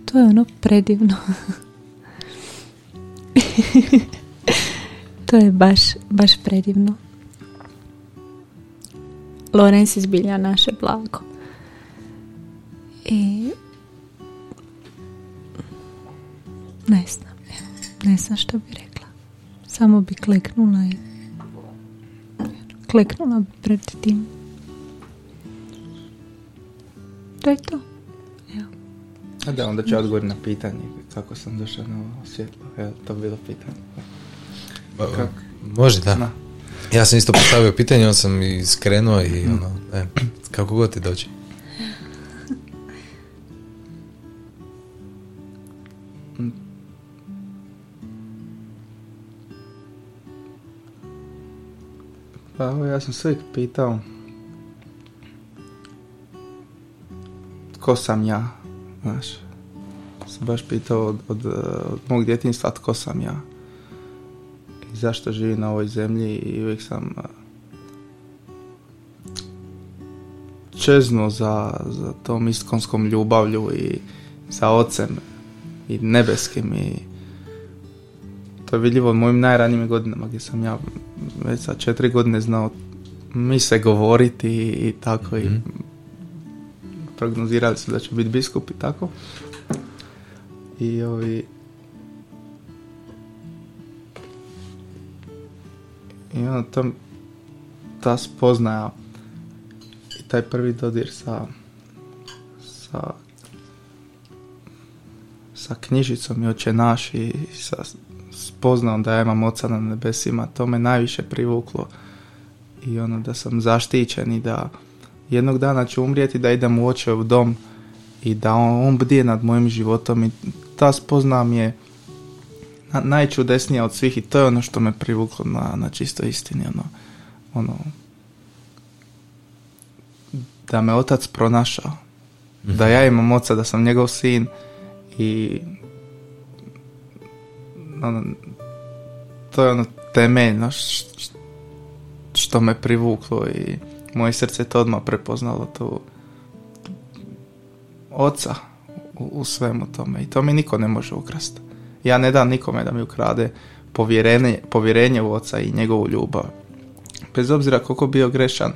to je ono predivno. (laughs) to je baš, baš predivno. Lorenz izbilja naše blago. I ne znam, ne znam što bi rekla. Samo bi kleknula i kleknula bi pred tim. To je to. Evo. A da, onda ću ja odgovoriti na pitanje kako sam došao na ovo svjetlo. Evo, to bi bilo pitanje. Ba- Kako? Može, da. Da. Ja sam isto postavio pitanje, on sam i skrenuo i ono, e, kako god ti dođe. Pa evo, ja sam se pitao tko sam ja, znaš. Sam baš pitao od, od, od mog djetinjstva tko sam ja. I zašto živim na ovoj zemlji i uvijek sam eh, čeznuo za, za tom iskonskom ljubavlju i za ocem i nebeskim i to je vidljivo u mojim najranijim godinama gdje sam ja već sa četiri godine znao mi se govoriti i, i tako i Mhm. prognozirali su da ću biti biskup i tako. I ovi i ono to ta spoznaja i taj prvi dodir sa sa sa knjižicom i oče naš i sa spoznao da ja imam oca na nebesima, to me najviše privuklo i ono da sam zaštićen i da jednog dana ću umrijeti da idem u očev dom i da on, on bdije nad mojim životom i ta spozna mi je na, najčudesnija od svih i to je ono što me privuklo na, na čisto istini. Ono, ono, da me otac pronašao. Da ja imam oca, da sam njegov sin i ono, to je ono temeljno što me privuklo i moje srce to odmah prepoznalo tu oca u, u svemu tome i to mi niko ne može ukrasti. Ja ne dam nikome da mi ukrade povjerenje, povjerenje u oca i njegovu ljubav. Bez obzira koliko bio grešan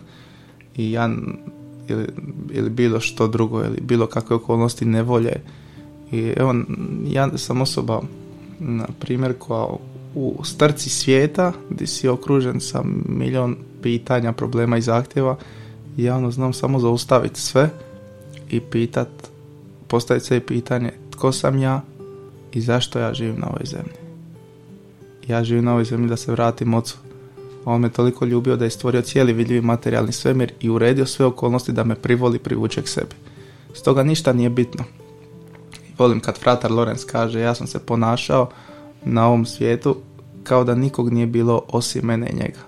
i ja ili, ili bilo što drugo ili bilo kakve okolnosti nevolje. I evo, ja sam osoba, na primjer, koja u strci svijeta, gdje si okružen sa milion pitanja, problema i zahtjeva, ja ono znam samo zaustaviti sve i pitat, postaviti se pitanje tko sam ja i zašto ja živim na ovoj zemlji. Ja živim na ovoj zemlji da se vratim ocu. On me toliko ljubio da je stvorio cijeli vidljivi materijalni svemir i uredio sve okolnosti da me privoli privuče k sebi. Stoga ništa nije bitno. Volim kad fratar Lorenz kaže ja sam se ponašao na ovom svijetu kao da nikog nije bilo osim mene i njega.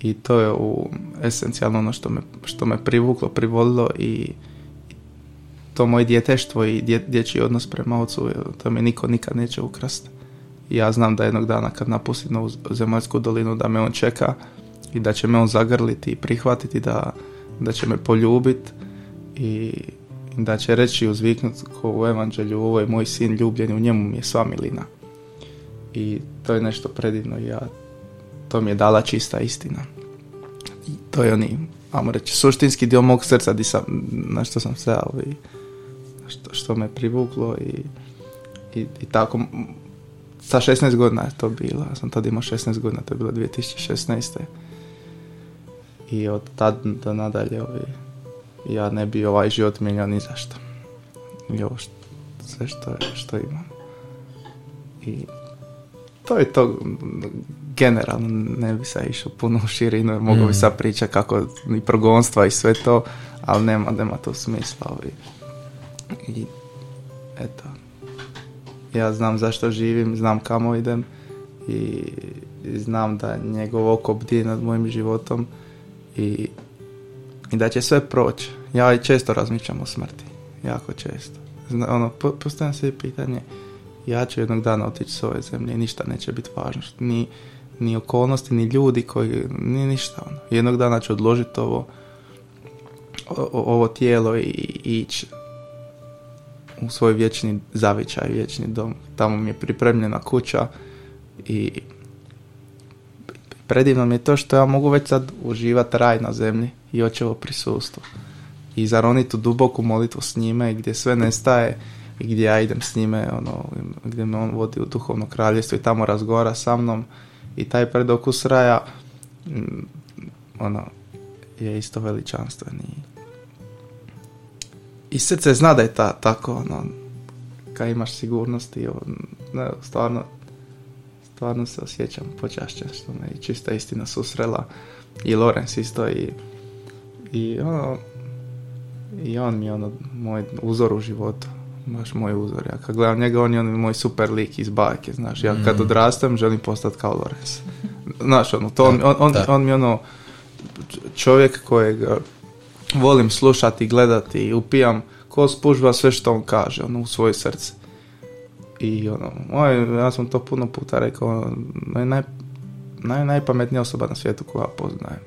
I to je u esencijalno ono što me, što me privuklo, privolilo i to moje djeteštvo i dje, dječji odnos prema ocu, to mi niko nikad neće ukrasti. Ja znam da jednog dana kad napustim novu zemaljsku dolinu da me on čeka i da će me on zagrliti i prihvatiti, da, da će me poljubiti i da će reći uzviknut ko u evanđelju ovo je moj sin ljubljen u njemu mi je sva milina i to je nešto predivno i ja to mi je dala čista istina i to je oni ajmo reći suštinski dio mog srca di sam, na što sam se i što, što me privuklo i, i, i tako sa 16 godina je to bilo sam tad imao 16 godina to je bilo 2016. i od tad do nadalje ovi, ja ne bi ovaj život mijenjao ni zašto i ovo što, sve što, što imam. I to je to generalno ne bi se išao puno u širinu jer mogu bi mm. sad pričati kako i progonstva i sve to ali nema, nema to smisla i, i eto. Ja znam zašto živim znam kamo idem i, i znam da njegov oko bdije nad mojim životom i, i da će sve proći ja i često razmišljam o smrti jako često Zna, ono, postavljam se pitanje ja ću jednog dana otići s ove zemlje i ništa neće biti važno. Ni, ni okolnosti, ni ljudi koji, ni ništa. Ono. Jednog dana ću odložiti ovo, ovo tijelo i, ići u svoj vječni zavičaj, vječni dom. Tamo mi je pripremljena kuća i predivno mi je to što ja mogu već sad uživati raj na zemlji i očevo prisustvo. I zaroniti u duboku molitvu s njime gdje sve nestaje i gdje ja idem s njime, ono, gdje me on vodi u duhovno kraljevstvo i tamo razgovara sa mnom i taj predokus raja mm, ono, je isto veličanstven i, i srce zna da je ta, tako ono, kad imaš sigurnost i on, ne, stvarno stvarno se osjećam počašćen što me i čista istina susrela i Lorenz isto i, i ono i on mi je ono moj uzor u životu baš moj uzor. Ja kad gledam njega, on je on moj super lik iz bajke, znaš. Ja kad mm. odrastam, želim postati kao Lorenz. Znaš, ono, to on, on, on, mi ono čovjek kojeg volim slušati, gledati i upijam ko spužva sve što on kaže, ono, u svoje srce. I ono, moj, ja sam to puno puta rekao, naj, naj, najpametnija osoba na svijetu koja poznajem.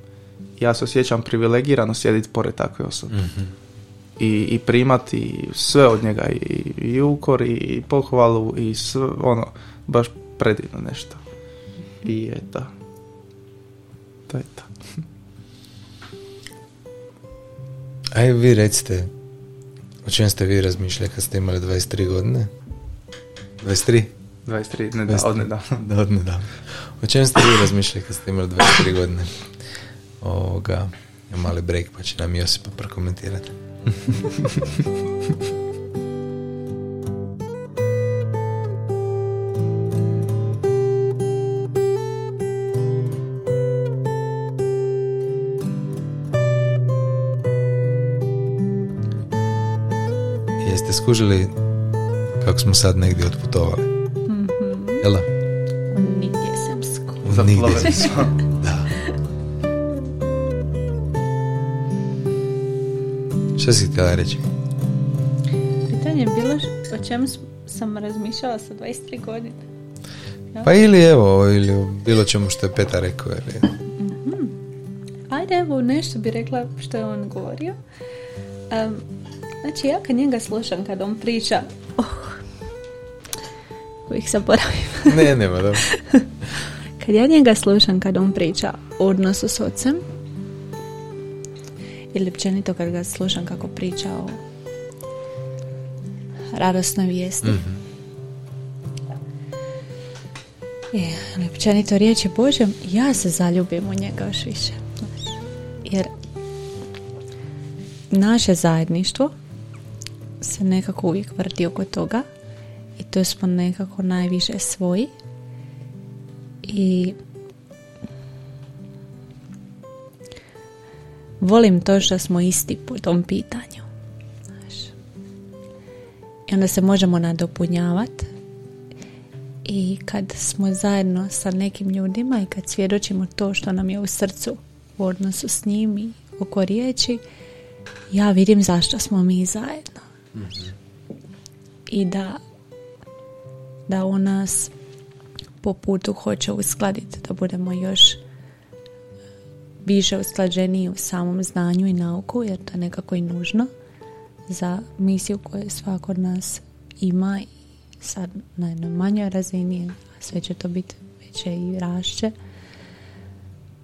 Ja se osjećam privilegirano sjediti pored takve osobe. mm i, i primati sve od njega i, i ukor i pohvalu i sve, ono, baš predivno nešto. I eto. To je to. Aj vi recite, o čem ste vi razmišljali kad ste imali 23 godine? 23? 23, ne da, od nedavno. (laughs) Da, od nedavno. O čem ste vi razmišljali kad ste imali 23 godine? Ovoga, mali break pa će nam Josipa prokomentirati. (laughs) Jeste skužili kako smo sad negdje otputovali? mm Jel? U Nidjesemsku. U Zaplovili Nidjesemsku. (laughs) (laughs) smo. Da. Šta si htjela reći? Pitanje je bilo o čemu sam razmišljala sa 23 godine. Pa ili evo, ili o bilo čemu što je Petar rekao. Ili... Ajde, evo, nešto bi rekla što je on govorio. Em, znači, ja kad njega slušam, kad on priča, oh, uvijek zaboravim. (laughs) Ne, nema, dobro. (laughs) Kad ja njega slušam kad on priča o odnosu s ocem, ili općenito kad ga slušam kako priča o radosnoj vijesti. E, ali općenito riječi Božem, ja se zaljubim u njega još više. Jer naše zajedništvo se nekako uvijek vrti oko toga i to smo nekako najviše svoji i volim to što smo isti po tom pitanju. Znaš. I onda se možemo nadopunjavati i kad smo zajedno sa nekim ljudima i kad svjedočimo to što nam je u srcu u odnosu s njim i oko riječi, ja vidim zašto smo mi zajedno. I da da on nas po putu hoće uskladiti, da budemo još više usklađeniji u samom znanju i nauku, jer to je nekako i nužno za misiju koju svako od nas ima i sad na jednoj manjoj razini, a sve će to biti veće i rašće.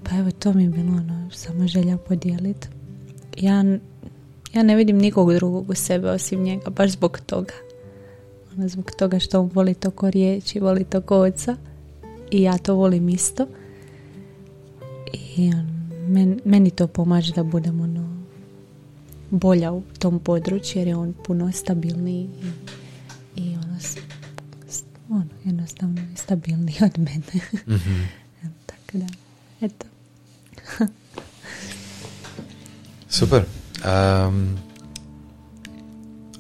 Pa evo, to mi je bilo ono, samo želja podijeliti. Ja, ja ne vidim nikog drugog u sebe osim njega, baš zbog toga. Zbog toga što on voli to ko riječi, voli to ko oca i ja to volim isto. I on, men, meni to pomaže da budem ono bolja u tom području jer je on puno stabilniji i, i ono, ono jednostavno je stabilniji od mene. (laughs) Tako da, eto. (laughs) Super. Um,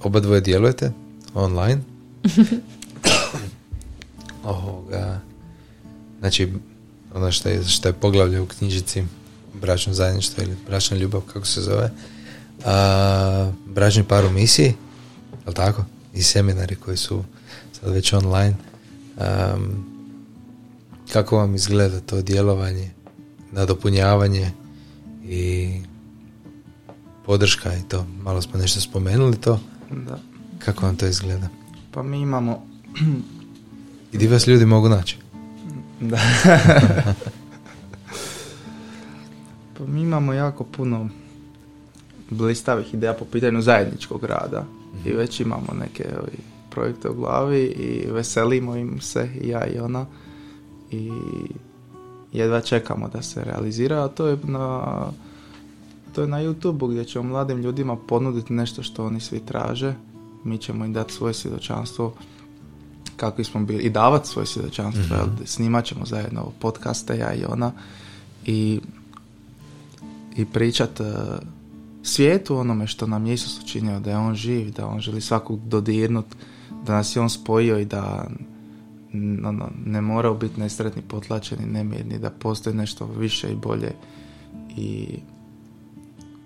oba dvoje djelujete online. (coughs) Ovoga, znači, ono što je, što je poglavlje u knjižici bračno zajedništvo ili bračna ljubav, kako se zove, a, bračni par u misiji, jel tako? I seminari koji su sad već online. Um, kako vam izgleda to djelovanje, nadopunjavanje i podrška i to. Malo smo nešto spomenuli to. Da. Kako vam to izgleda? Pa mi imamo I di vas ljudi mogu naći? Da. (laughs) pa mi imamo jako puno blistavih ideja po pitanju zajedničkog rada i već imamo neke ovi, projekte u glavi i veselimo im se i ja i ona i jedva čekamo da se realizira, a to je na to je na YouTube gdje ćemo mladim ljudima ponuditi nešto što oni svi traže. Mi ćemo im dati svoje svjedočanstvo kakvi smo bili i davati svoje svjedočanstvo. jel, Snimat ćemo zajedno podcaste, ja i ona i, i pričat e, svijetu onome što nam je Isus učinio, da je on živ, da on želi svakog dodirnut, da nas je on spojio i da ono, ne moraju biti nesretni, potlačeni, nemirni, da postoji nešto više i bolje i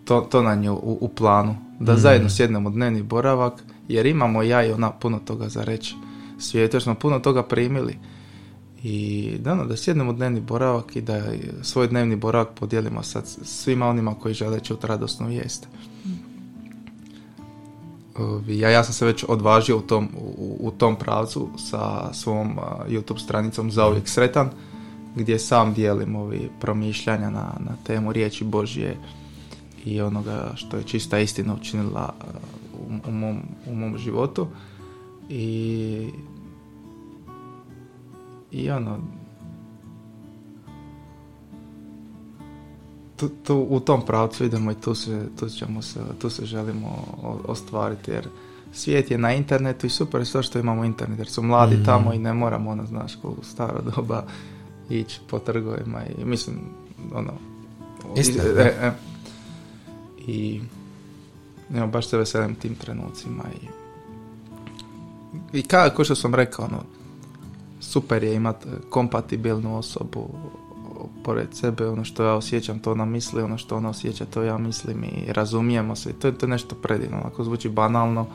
to, to nam je u, u planu. Da zajedno sjednemo dnevni boravak, jer imamo ja i ona puno toga za reći svijetu, smo puno toga primili. I da, ono, da sjednemo dnevni boravak i da svoj dnevni boravak podijelimo sa svima onima koji žele čuti radosnu vijest. Ja, ja sam se već odvažio u tom, u, u tom pravcu sa svom YouTube stranicom za uvijek sretan, gdje sam dijelim ovi promišljanja na, na temu riječi Božje i onoga što je čista istina učinila u, mom, u mom životu. I, i ono, tu, tu, u tom pravcu idemo i tu se, tu ćemo se, tu se želimo ostvariti jer svijet je na internetu i super je sve što imamo internet jer su mladi tamo i ne moramo ono znaš u staro doba ići po trgovima i mislim ono Istina, i, e, e. i evo, baš se veselim tim trenucima i i kako što sam rekao ono, super je imati kompatibilnu osobu pored sebe, ono što ja osjećam, to ona misli, ono što ona osjeća, to ja mislim i razumijemo se. To je to nešto predivno, ako zvuči banalno,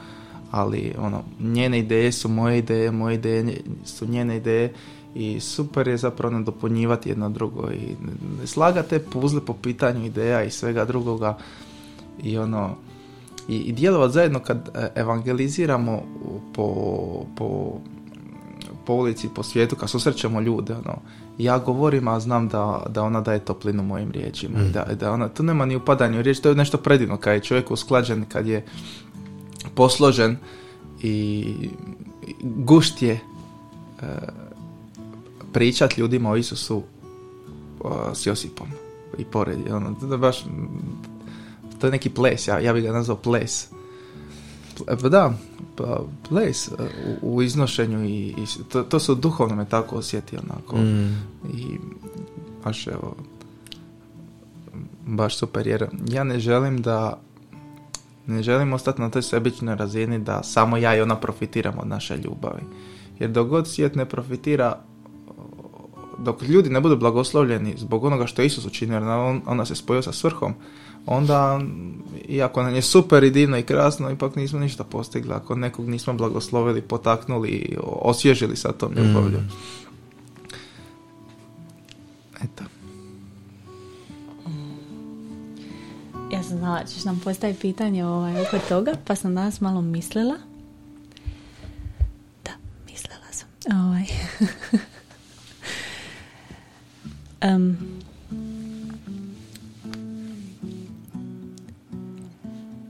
ali ono, njene ideje su moje ideje, moje ideje su njene ideje i super je zapravo nadopunjivati jedno drugo i slagate puzle po pitanju ideja i svega drugoga i ono i, i djelovati zajedno kad e, evangeliziramo po, po, po ulici, po svijetu, kad susrećemo ljude, ono, ja govorim, a znam da, da ona daje toplinu mojim riječima. Mm. Da, da ona, tu nema ni upadanja u riječ, to je nešto predivno, kad je čovjek usklađen, kad je posložen i gušt je e, pričat ljudima o Isusu s Josipom i pored. Ono, to, je baš, to je neki ples, ja, ja bih ga nazvao ples. Pa da, pa ples e, u, u iznošenju i, i to, to su duhovno me tako osjeti onako. Mm. I baš evo, baš super jer ja ne želim da ne želim ostati na toj sebičnoj razini da samo ja i ona profitiramo od naše ljubavi. Jer dok god svijet ne profitira dok ljudi ne budu blagoslovljeni zbog onoga što je Isus učinio, jer on, ona se spojio sa svrhom, onda, iako nam je super i divno i krasno, ipak nismo ništa postigli. Ako nekog nismo blagoslovili, potaknuli, osvježili sa tom ljubavlju. Mm. Eto. Ja sam znala, ćeš nam postaviti pitanje ovaj, oko toga, pa sam danas malo mislila. Da, mislila sam. Ovaj. (laughs) um,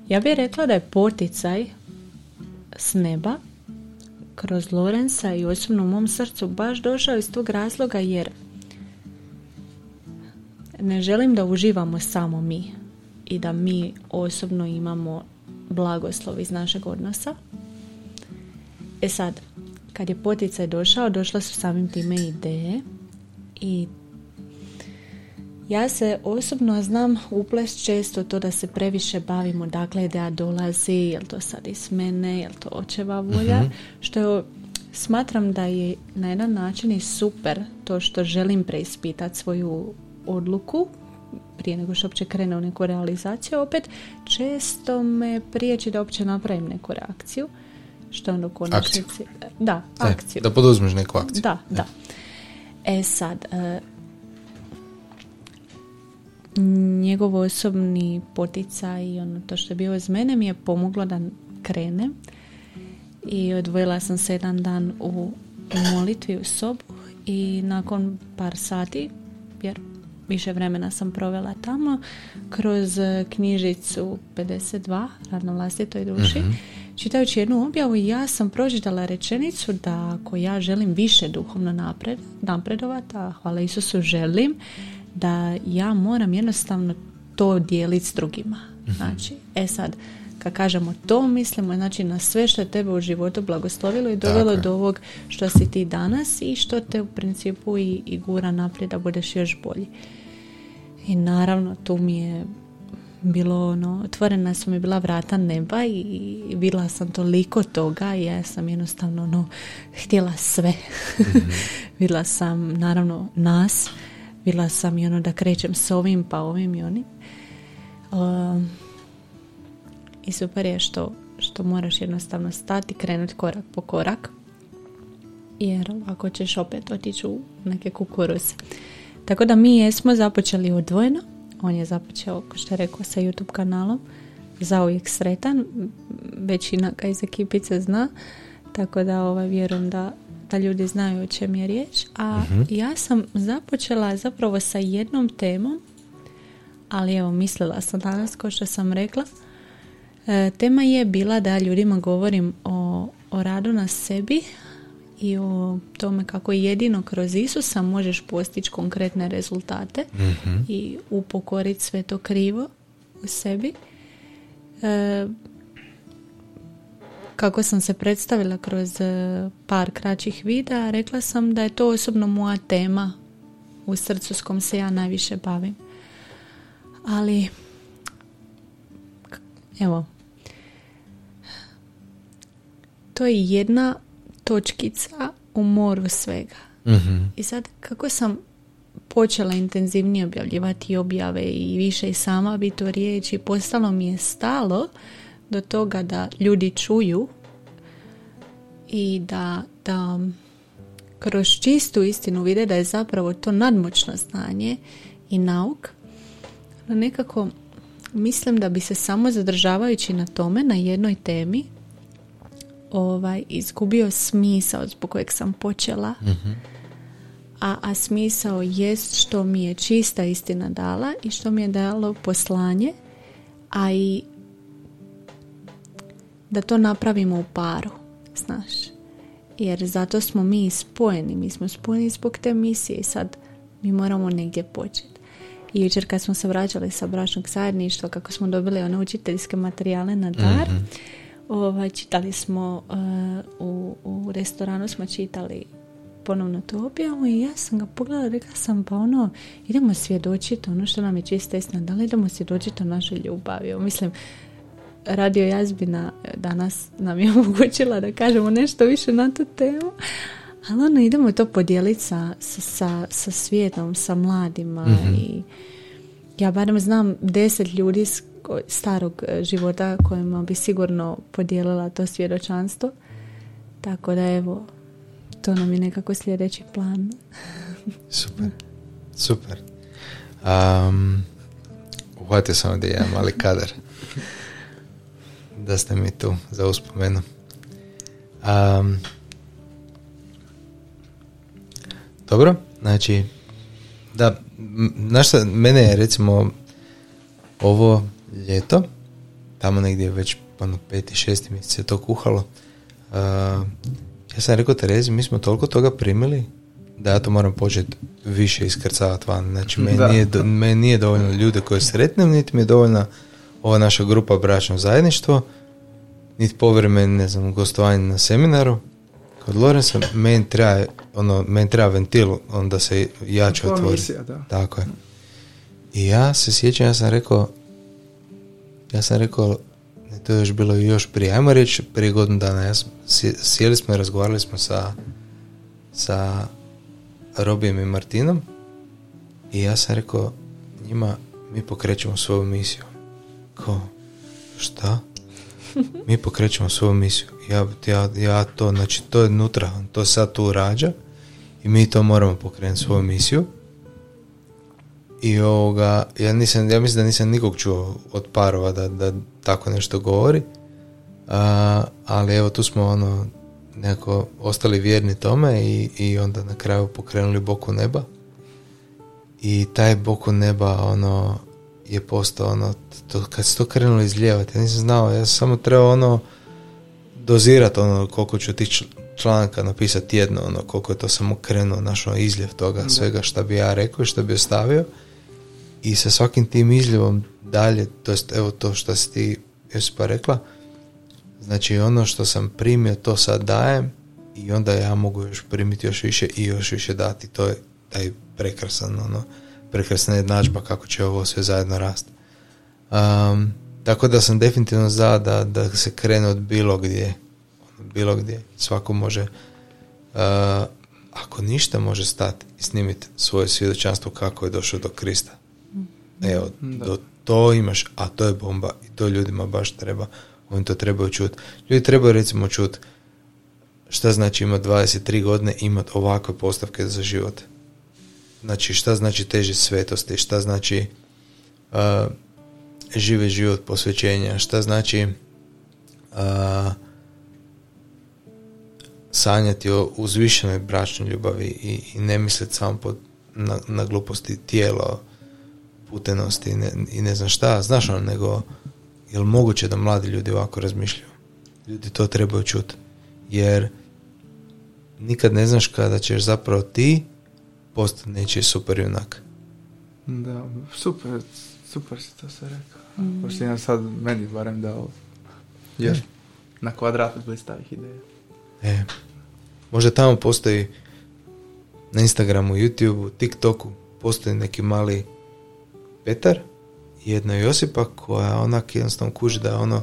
Ja bih rekla da je poticaj s neba kroz Lorenza i osobno u mom srcu baš došao iz tog razloga jer ne želim da uživamo samo mi i da mi osobno imamo blagoslov iz našeg odnosa. E sad, kad je poticaj došao, došla su samim time ideje i ja se osobno znam uples često to da se previše bavimo, dakle ideja dolazi, jel to sad iz mene, jel to očeva volja, mhm. što smatram da je na jedan način i super to što želim preispitati svoju odluku prije nego što uopće krene u neku realizaciju, opet često me priječi da uopće napravim neku reakciju, što u konačnici... Da, e, akciju. da poduzmeš neku akciju. Da, da. E sad, e, njegov osobni poticaj i ono to što je bio iz mene mi je pomoglo da krene i odvojila sam se jedan dan u molitvi u sobu i nakon par sati jer više vremena sam provela tamo kroz knjižicu 52 radno vlastitoj duši mm čitajući jednu objavu ja sam pročitala rečenicu da ako ja želim više duhovno napred, napredovati a hvala Isusu želim da ja moram jednostavno to dijeliti s drugima. Mhm. Znači, e sad, kad kažemo to, mislimo znači na sve što je tebe u životu blagoslovilo i dovelo do ovog što si ti danas i što te u principu i, i gura naprijed da budeš još bolji. I naravno tu mi je bilo ono, otvorena su mi bila vrata neba i bila sam toliko toga i ja sam jednostavno ono, htjela sve. (laughs) mm bila sam naravno nas, bila sam i ono da krećem s ovim pa ovim i onim. Um, I super je što, što moraš jednostavno stati, krenuti korak po korak. Jer ako ćeš opet otići u neke kukuruze. Tako da mi jesmo započeli odvojeno. On je započeo, kao što je rekao, sa YouTube kanalom. Zauvijek sretan. Većina ga iz ekipice zna. Tako da ovaj, vjerujem da da ljudi znaju o čem je riječ. A mhm. ja sam započela zapravo sa jednom temom, ali evo mislila sam danas, kao što sam rekla, e, tema je bila da ljudima govorim o, o radu na sebi i o tome kako jedino kroz Isusa možeš postići konkretne rezultate mhm. i upokoriti sve to krivo u sebi. E, kako sam se predstavila kroz e, par kraćih videa, rekla sam da je to osobno moja tema u srcu s kom se ja najviše bavim. Ali, evo, to je jedna točkica u moru svega. Mhm. I sad kako sam počela intenzivnije objavljivati objave i više i sama biti u riječi, postalo mi je stalo do toga da ljudi čuju i da, da kroz čistu istinu vide da je zapravo to nadmoćno znanje i nauk. No nekako mislim da bi se samo zadržavajući na tome, na jednoj temi, ovaj, izgubio smisao zbog kojeg sam počela. A, a smisao jest što mi je čista istina dala i što mi je dalo poslanje, a i da to napravimo u paru, znaš. Jer zato smo mi spojeni, mi smo spojeni zbog te misije i sad mi moramo negdje početi. I jučer kad smo se vraćali sa bračnog zajedništva, kako smo dobili one učiteljske materijale na dar, ovaj, čitali smo uh, u, u restoranu smo čitali ponovno to objavu i ja sam ga pogledala rekla sam pa ono idemo svjedočiti ono što nam je čista istina da li idemo svjedočiti o našoj ljubavi mislim radio Jazbina danas nam je (laughs) omogućila da kažemo nešto više na tu temu ali ono idemo to podijeliti sa, sa, sa, svijetom, sa mladima i ja barem znam deset ljudi starog e, života kojima bi sigurno podijelila to svjedočanstvo. Tako da evo, to nam je nekako sljedeći plan. (laughs) Super. Super. Um, uhvatio sam ovdje jedan mali kadar. Da ste mi tu za uspomenu. Um, dobro, znači da, znaš šta, mene je recimo ovo ljeto, tamo negdje već ono peti, šesti mjesec se to kuhalo. Uh, ja sam rekao Terezi, mi smo toliko toga primili da ja to moram početi više iskrcavati van. Znači, meni, Da. nije, do- meni nije dovoljno ljude koje sretnem, niti mi je dovoljna ova naša grupa bračno zajedništvo, niti povremeni, ne znam, gostovanje na seminaru. Kod Lorenza meni treba, ono, meni treba ventil, onda se jače otvori. misija, da. Tako je. I ja se sjećam, ja sam rekao, ja sam rekao, to je još bilo još prije, ajmo reći prije godinu dana, ja sam, sje- sjeli smo i razgovarali smo sa, sa Robijem i Martinom i ja sam rekao njima, mi pokrećemo svoju misiju. Ko? Šta? Mi pokrećemo svoju misiju. Ja, ja, ja to, znači to je nutra, to sad tu rađa i mi to moramo pokrenuti svoju misiju. I ovoga, ja nisam, ja mislim da nisam nikog čuo od parova da, da tako nešto govori. A, ali evo tu smo ono nekako ostali vjerni tome i, i onda na kraju pokrenuli boku neba. I taj boku neba ono je postao ono, to, kad se to krenulo izljevati, ja nisam znao, ja sam samo trebao ono dozirati ono koliko ću tih čl- članaka napisati tjedno, ono koliko je to samo krenuo, naš ono izljev toga, svega šta bi ja rekao i šta bi ostavio. I sa svakim tim izljevom dalje, to jest evo to što si ti Josipa rekla, znači ono što sam primio to sad dajem i onda ja mogu još primiti još više i još više dati. To je taj prekrasan, ono, prekrasna jednadžba kako će ovo sve zajedno rasti. Um, tako da sam definitivno za da, da se krene od bilo gdje. Od bilo gdje. Svako može uh, ako ništa može stati i snimiti svoje svjedočanstvo kako je došao do Krista. Evo, Da. do to imaš, a to je bomba i to ljudima baš treba. Oni to trebaju čuti. Ljudi trebaju recimo čuti šta znači imati 23 godine i imati ovakve postavke za život. Znači šta znači teži svetosti, šta znači uh, žive život posvećenja, šta znači uh, sanjati o uzvišenoj bračnoj ljubavi i, i ne misliti samo pod, na, na gluposti tijelo, putenosti i ne, i ne znam šta, znaš ono, nego je li moguće da mladi ljudi ovako razmišljaju? Ljudi to trebaju čuti. Jer nikad ne znaš kada ćeš zapravo ti postati nečiji super junak. Da, super, super si to sve rekao. Mm. Pošto imam sad meni barem dao jer na kvadrat blistavih ideja. E, možda tamo postoji na Instagramu, YouTubeu, TikToku postoji neki mali Petar i jedna Josipa koja onak jednostavno kuži da ono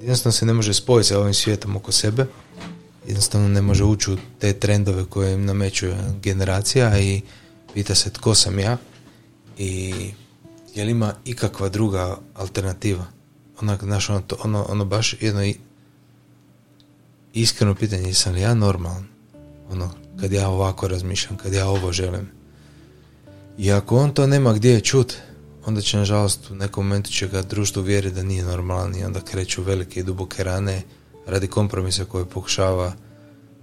jednostavno se ne može spojiti sa ovim svijetom oko sebe jednostavno ne može ući u te trendove koje im nameću generacija i pita se tko sam ja i je li ima ikakva druga alternativa. Onak, znaš, ono, to, ono, ono baš jedno iskreno pitanje, jesam li ja normalan? Ono, kad ja ovako razmišljam, kad ja ovo želim. I ako on to nema gdje čut, onda će nažalost u nekom momentu će ga društvo uvjeriti da nije normalan i onda kreću velike i duboke rane radi kompromisa koje pokušava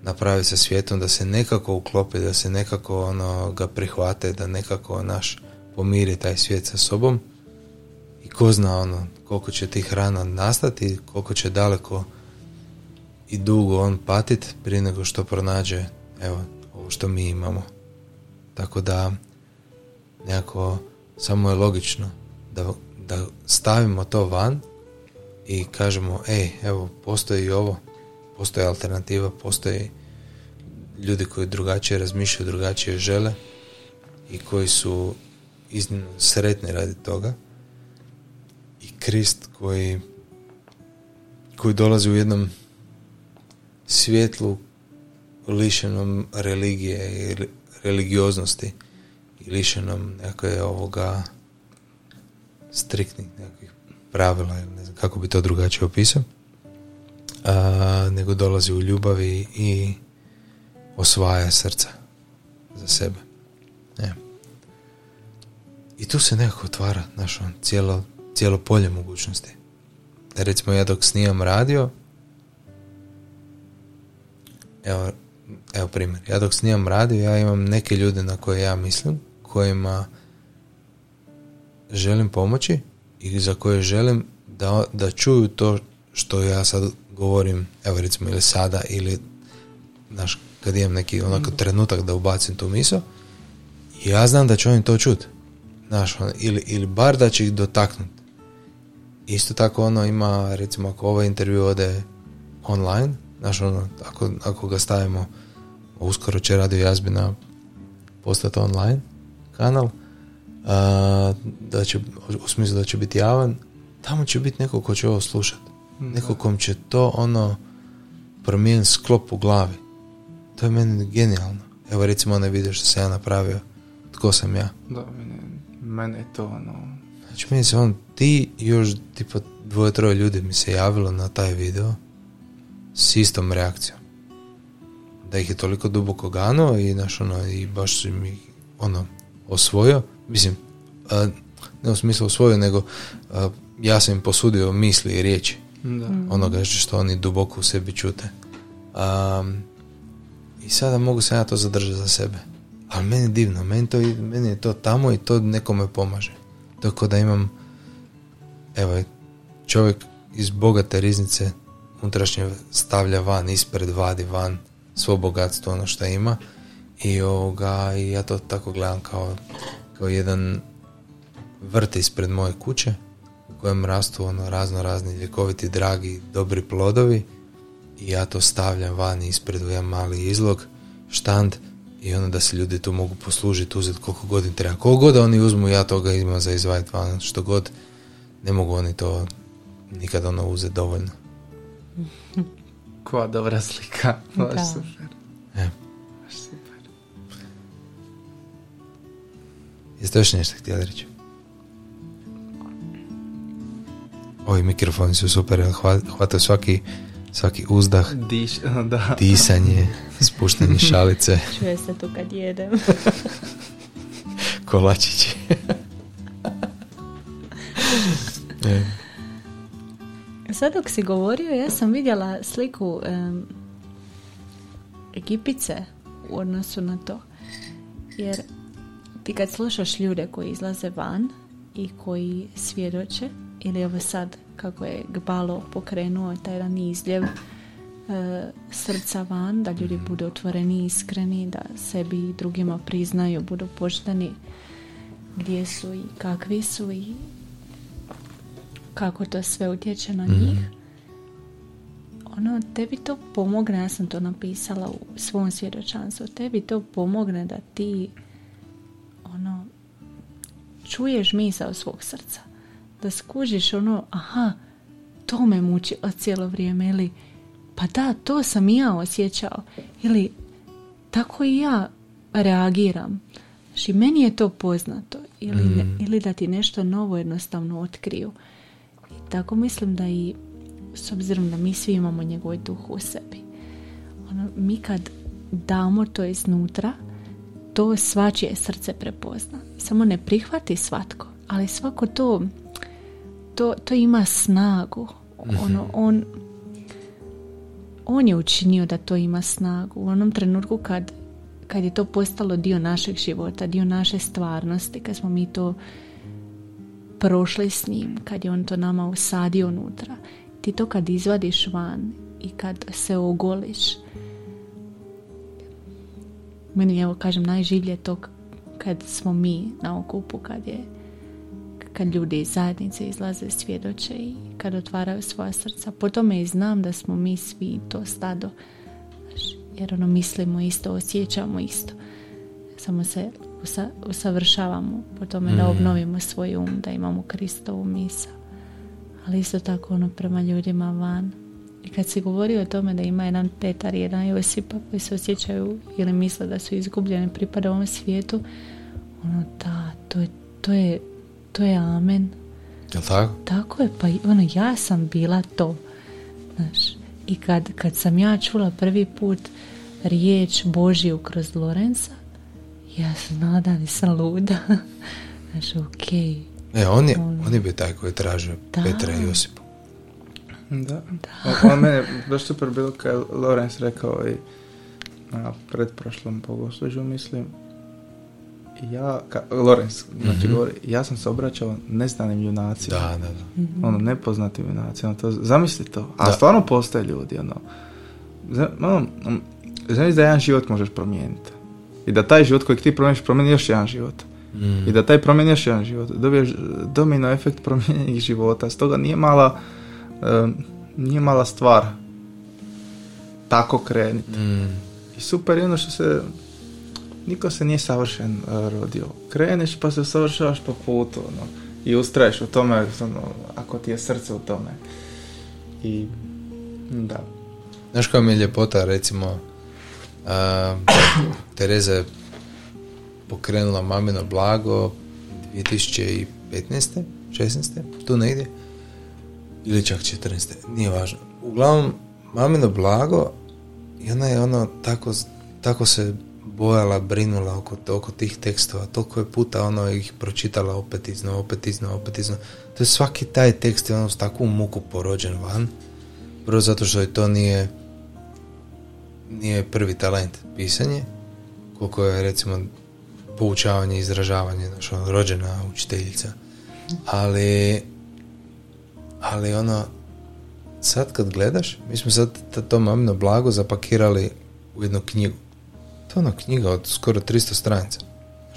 napraviti sa svijetom da se nekako uklopi, da se nekako ono ga prihvate, da nekako naš pomiri taj svijet sa sobom i ko zna ono koliko će tih rana nastati, koliko će daleko i dugo on patit prije nego što pronađe evo ovo što mi imamo. Tako da nekako samo je logično da, da stavimo to van i kažemo ej, evo, postoji ovo, postoji alternativa, postoji ljudi koji drugačije razmišljaju, drugačije žele i koji su iznimno sretni radi toga. I Krist koji koji dolazi u jednom svjetlu lišenom religije i re- religioznosti i lišenom nekakve ovoga striktnih nekakvih pravila ili ne kako bi to drugačije opisao a, nego dolazi u ljubavi i osvaja srca za sebe. Ne. i tu se nekako otvara znaš, on, cijelo, cijelo polje mogućnosti. Recimo ja dok snimam radio evo, evo primjer. Ja dok snimam radio ja imam neke ljude na koje ja mislim kojima želim pomoći i za koje želim da, da čuju to što ja sad govorim, evo recimo ili sada ili znaš, kad imam neki onako trenutak da ubacim tu misao ja znam da će oni to čut. Znaš, ono, ili, ili bar da će ih dotaknut. Isto tako ono ima recimo ako ovaj intervju ode online znaš ono, ako, ako ga stavimo uskoro će Radio Jazbina postati online kanal a, da će, u smislu da će biti javan, tamo će biti neko ko će ovo slušati. Neko kom će to ono promijeniti sklop u glavi. To je meni genijalno. Evo recimo onaj video što sam ja napravio. Tko sam ja? Da, mene, mene je to ono... Znači meni se on, ti još tipa dvoje, troje ljudi mi se javilo na taj video s istom reakcijom. Da ih je toliko duboko ganuo i naš ono, i baš su mi ono osvojio. Mislim, a, ne u smislu osvojio, nego a, ja sam im posudio misli i riječi Da. onoga što oni duboko u sebi čute. Um, I sada mogu se ja to zadržati za sebe. Ali meni je divno, meni, to, meni je to tamo i to nekome pomaže. Kao da imam, evo, čovjek iz bogate riznice unutrašnje stavlja van, ispred vadi van svo bogatstvo, ono što ima. I, ovoga, I ja to tako gledam kao, kao jedan vrt ispred moje kuće kojem rastu ono razno razni ljekoviti, dragi, dobri plodovi i ja to stavljam van ispred u jedan mali izlog, štand i ono da se ljudi tu mogu poslužiti, uzeti koliko god im treba. Koliko god oni uzmu, ja toga imam za izvaditi van, što god ne mogu oni to nikad ono uzeti dovoljno. (laughs) Koja dobra slika. Baš Da. super. E. Baš super. Jeste još nešto htjeli reći? Ovi mikrofoni su super, hvataju svaki, svaki uzdah, Diš, (laughs) da. disanje, spuštanje (laughs) šalice, Čuje se tu kad jedem. (laughs) kolačići. E, Sad dok si govorio, ja sam vidjela sliku em, Egipice u odnosu na to. Jer ti kad slušaš ljude koji izlaze van i koji svjedoče, ili ovo sad kako je Gbalo pokrenuo taj jedan izljev e, srca van, da ljudi budu otvoreni i iskreni, da sebi i drugima priznaju, budu pošteni gdje su i kakvi su i kako to sve utječe na njih. Ono, tebi to pomogne, ja sam to napisala u svom svjedočanstvu, tebi to pomogne da ti ono, čuješ misao svog srca. Da skužiš ono, aha, to me muči cijelo vrijeme ili pa da, to sam i ja osjećao. Ili tako i ja reagiram. Znači, meni je to poznato. Ili, Mm. ili da ti nešto novo jednostavno otkriju. I tako mislim da i s obzirom da mi svi imamo njegov duh u sebi. Ono, mi kad damo to iznutra, to svačije srce prepozna. Samo ne prihvati svatko, ali svako to, to, to ima snagu. Ono, on, on je učinio da to ima snagu. U onom trenutku kad, kad je to postalo dio našeg života, dio naše stvarnosti, kad smo mi to prošli s njim, kad je on to nama usadio unutra. Ti to kad izvadiš van i kad se ogoliš, meni evo kažem najživlje to kad smo mi na okupu, kad je kad ljudi iz zajednice izlaze svjedoče i kad otvaraju svoja srca. Po tome i znam da smo mi svi to stado. Jer ono mislimo isto, osjećamo isto. Samo se usa- usavršavamo po tome da obnovimo svoj um, da imamo Kristovu misa. Ali isto tako ono prema ljudima van. I kad si govorio o tome da ima jedan Petar i jedan Josipa koji se osjećaju ili misle da su izgubljeni pripada ovom svijetu, ono da, to je, to je, to je amen. Jel tako? Tako je, pa ono, ja sam bila to. Znaš, i kad, kad sam ja čula prvi put riječ Božiju kroz Lorenza, ja sam znala da nisam luda. (laughs) Znaš, okej. Ne, on je, Ono. on je bio taj koji je tražio Da. Petra i Josipa. Da. On, on mene baš super bilo kad je Lorenz rekao i na predprošlom bogoslužju mislim ja, ka, Lorenz znači Mhm. govori, ja sam se obraćao neznanim junacima. Da, da, da. Ono, nepoznatim junacima. Ono, to, zamisli to. A Da. stvarno postoje ljudi, ono. Ono, um, da jedan život možeš promijeniti. I da taj život kojeg ti promijeniš promijeni još jedan život. Mm. I da taj promijeni još jedan život. Dobiješ domino efekt promijenjenih života. Stoga nije mala, eh, nije mala stvar tako krenuti. Mm. I super je ono što se niko se nije savršen eh, rodio. Kreneš pa se usavršavaš po putu ono, i ustraješ u tome ono, ako ti je srce u tome. I da. Znaš koja mi je ljepota, recimo, a, (coughs) Tereza je pokrenula mamino blago 2015. 16. tu negdje ili čak 14. nije važno uglavnom mamino blago i ona je ono tako, tako se bojala, brinula oko, oko tih tekstova toliko je puta ono ih pročitala opet iznova, opet iznova, opet iznova to je svaki taj tekst je ono s takvu muku porođen van Prvo zato što je to nije nije prvi talent pisanje, koliko je recimo poučavanje, izražavanje, znaš, ono, rođena učiteljica. Ali, ali ono, sad kad gledaš, mi smo sad to mamino blago zapakirali u jednu knjigu. To je ono knjiga od skoro 300 stranica.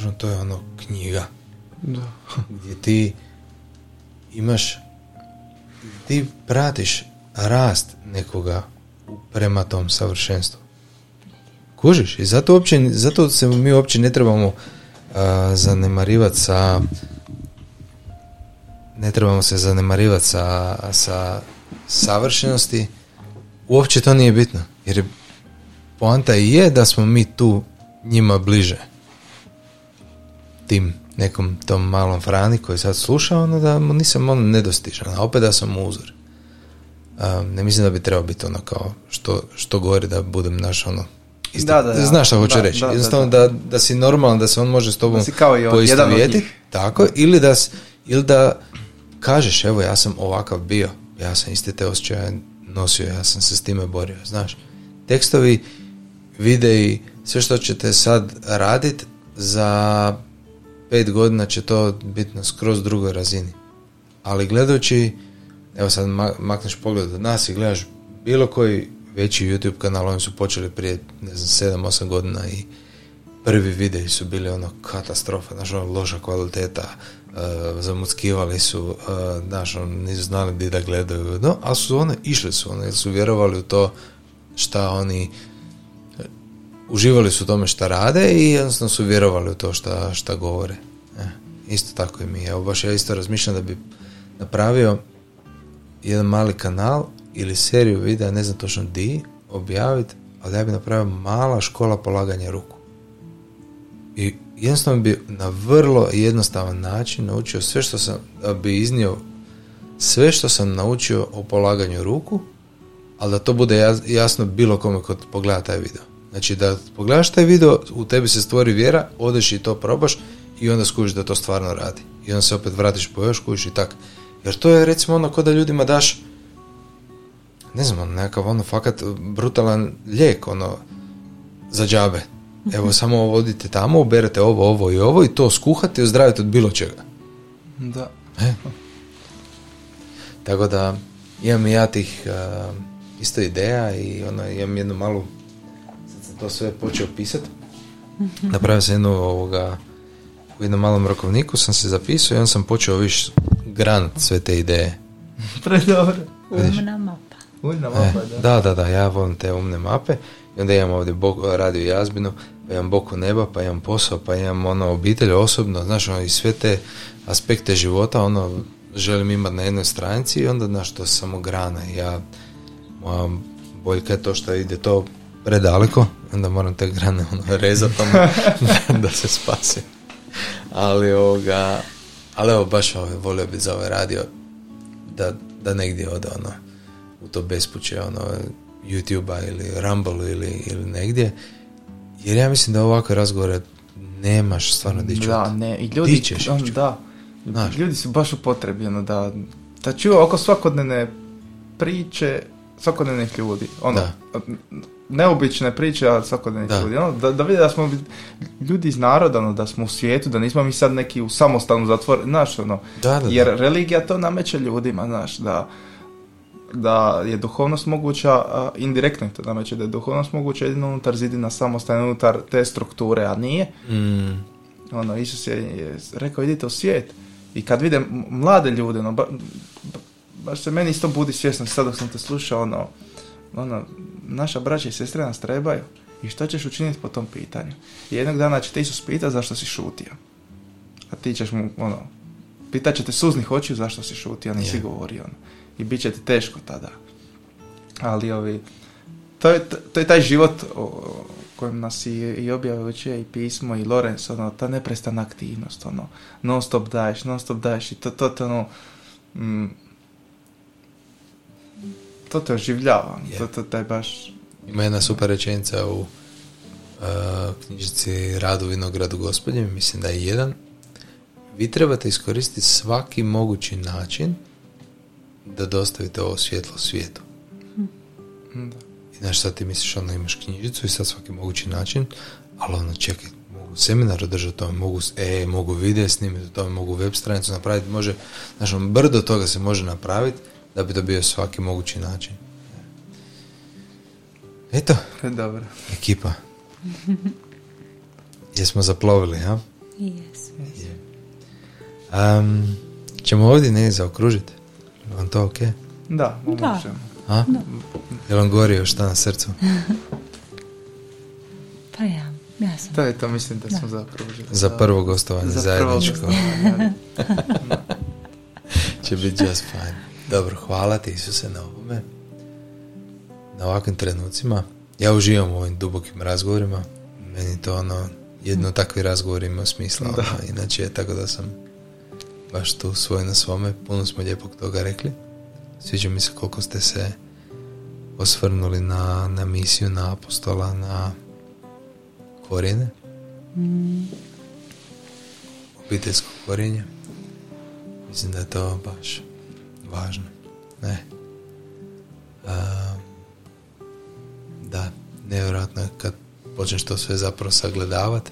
Ono, to je ono knjiga da. (laughs) gdje ti imaš ti pratiš rast nekoga prema tom savršenstvu. Kužiš? I zato, uopće, zato se mi uopće ne trebamo a, zanemarivati sa ne trebamo se zanemarivati sa, sa savršenosti uopće to nije bitno jer je poanta i je da smo mi tu njima bliže tim nekom tom malom Frani koji sad sluša, ono da mu nisam ono nedostižan, a opet da sam mu uzor. Um, ne mislim da bi trebao biti ono kao što, što govori da budem naš ono isto, Da, da, da. znaš šta hoću Da, reći da, da, jednostavno da. da, da, si normalan da se on može s tobom si kao i on, jedan od poistovjetiti, njih. tako, ili da, ili da kažeš evo ja sam ovakav bio ja sam iste te osjećaje nosio ja sam se s time borio znaš tekstovi videi sve što ćete sad radit za pet godina će to biti na skroz drugoj razini. Ali gledajući evo sad ma- makneš pogled od nas i gledaš bilo koji veći YouTube kanal oni su počeli prije ne znam 7-8 godina i prvi videi su bili ono katastrofa, znaš, ono loša kvaliteta, uh, zamuckivali su, uh, znaš, ono, nisu znali gdje da gledaju, no, ali su one, išli su one, jer su vjerovali u to šta oni uživali su u tome šta rade i jednostavno su vjerovali u to šta, šta govore. E, isto tako i mi. Evo baš ja isto razmišljam da bi napravio jedan mali kanal ili seriju videa, ne znam točno di, objaviti, ali ja bi napravio mala škola polaganja ruku. I jednostavno bi na vrlo jednostavan način naučio sve što sam, da bi iznio sve što sam naučio o polaganju ruku, ali da to bude jasno bilo kome kod pogleda taj video. Znači da pogledaš taj video, u tebi se stvori vjera, odeš i to probaš i onda skužiš da to stvarno radi. I onda se opet vratiš po još, skužiš i tak. Jer to je recimo ono kod da ljudima daš ne znam, ono, nekakav ono fakat brutalan lijek, ono, za džabe. Evo, (laughs) samo vodite tamo, uberete ovo, ovo i ovo i to skuhate i ozdravite od bilo čega. Da. E? Tako da, imam i ja tih isto ideja i ono, imam jednu malu, to sve počeo pisati. Mhm. Napravio sam jednu ovoga, u jednom malom rokovniku sam se zapisao i onda sam počeo viš grant sve te ideje. (laughs) Predobro. Umna mapa. Umna mapa, e, da. Da, da, da, ja volim te umne mape. I onda imam ovdje bok, radio jazbinu, pa imam boku neba, pa imam posao, pa imam ono obitelj osobno, znaš, ono, i sve te aspekte života, ono, želim imati na jednoj stranici i onda, znaš, to samo grana. Ja, moja boljka je to što ide to predaleko, onda moram te grane ono, rezati ono, (laughs) da se spasi. Ali ovoga, ali evo baš ovaj, volio bi za ovaj radio da, da negdje ode ono u to bespuće ono youtube ili Rumble ili, ili negdje jer ja mislim da ovakve razgovore nemaš stvarno di čuti. Da, ne, i ljudi, on, da, Znaš. ljudi su baš upotrebljeno da, da čuju oko svakodnevne priče svakodnevnih ljudi. Ono, da. neobične priče, ali svakodnevnih da. ljudi. Ono, da, da vide da smo ljudi iz naroda, ono, da smo u svijetu, da nismo mi sad neki u samostalnu zatvor, znaš, ono, da, jer religija to nameće ljudima, znaš, da da je duhovnost moguća, a, indirektno to nameće da je duhovnost moguća jedino unutar zidina samostalno unutar te strukture, a nije. Mm. Ono, Isus je, je rekao, idite u svijet. I kad vidim mlade ljude, ono, ba, baš se meni isto budi svjesno, sad dok sam te slušao, ono, ono, naša braća i sestre nas trebaju. I što ćeš učiniti po tom pitanju? I jednog dana će te Isus pitati zašto si šutio. A ti ćeš mu, ono, pitat će te suznih očiju zašto si šutio, nisi yeah. govorio. Ono i bit će ti teško tada. Ali ovi, to je, to je taj život o kojem nas i, i objavljuće i pismo i Lorenz, ono, ta neprestana aktivnost, ono, non stop daješ, non stop daješ i to, to, to ono, mm, to te oživljava, yeah. to, to taj baš... Ima jedna super rečenica u uh, knjižici Radu Vinogradu gospodin, mislim da je jedan. Vi trebate iskoristiti svaki mogući način da dostavite ovo svjetlo svijetu. Hmm. I znaš, sad ti misliš, ono, imaš knjižicu i sad svaki mogući način, ali ono, čekaj, mogu seminar održati tome, mogu, e, mogu video snimiti tome, mogu web stranicu napraviti, može, znaš, on, brdo toga se može napraviti da bi to bio svaki mogući način. Eto. Dobro. Ekipa. Jesmo zaplovili, ja? Jesmo. Um, ćemo ovdje ne zaokružiti? vam to ok? Da, možemo. A? Da. Je vam gori još šta na srcu? (laughs) pa ja, ja sam. To je to, mislim da, smo zapravo Za prvo gostovanje za zajedničko. (laughs) (laughs) Će biti just fine. Dobro, hvala ti Isuse na ovome. Na ovakvim trenucima. Ja uživam u ovim dubokim razgovorima. Meni to ono, jedno takvi razgovori ima smisla. Ono, inače, tako da sam baš tu svoj na svome, puno smo lijepog toga rekli. Sviđa mi se koliko ste se osvrnuli na, na misiju, na apostola, na korijene. Mm. Obiteljsko korijenje. Mislim da je to baš važno. Ne. A, da, nevjerojatno je kad počneš to sve zapravo sagledavati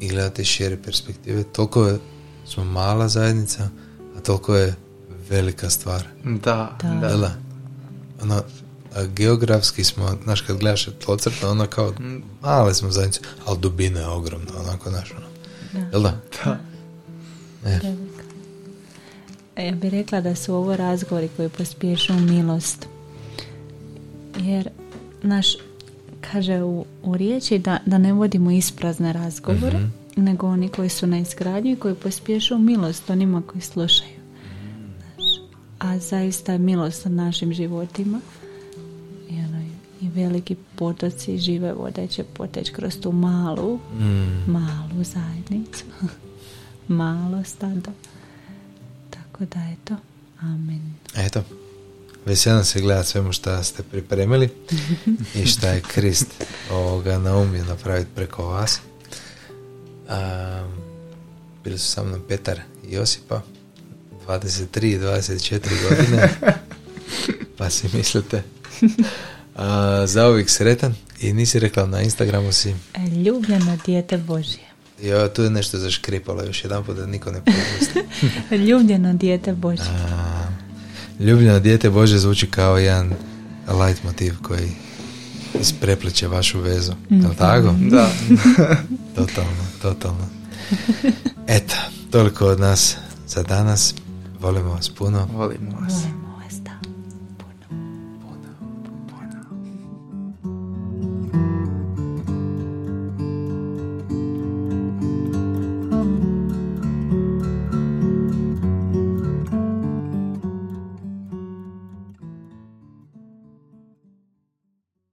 i gledati šire perspektive. Toliko je smo mala zajednica, a toliko je velika stvar. Da, da. da. Ono, a geografski smo, znaš, kad gledaš tlocrta, ono kao, male smo zajednice, ali dubina je ogromna, onako, znaš, ono. Jel da? Da. E. Ja bih rekla da su ovo razgovori koji pospješu milost. Jer, naš, kaže u, u riječi da, da ne vodimo isprazne razgovore, mm nego oni koji su na izgradnju i koji pospješu milost onima koji slušaju. A a zaista je milost na našim životima. I, ono, I veliki potoci žive vode će poteći kroz tu malu, Mm. malu zajednicu. (laughs) Malo stado. Tako da eto. Amen. Eto, veselim se gledati svemu što ste pripremili i šta je Krist ovoga naumio napraviti preko vas. A, bili su sa mnom Petar i Josipa, 23 i 24 godine, (laughs) pa si mislite. A, za uvijek sretan i nisi rekla na Instagramu si E, Ljubljeno dijete Božje. Jo, tu je nešto zaškripalo još jedan put da niko ne propusti. (laughs) Ljubljeno dijete Božje. A, Ljubljeno dijete Bože zvuči kao jedan light motiv koji isprepliče vašu vezu. Je li tako? Da. (laughs) Totalno, totalno. Eto, toliko od nas za danas. Volimo vas puno. Volimo vas. Volimo.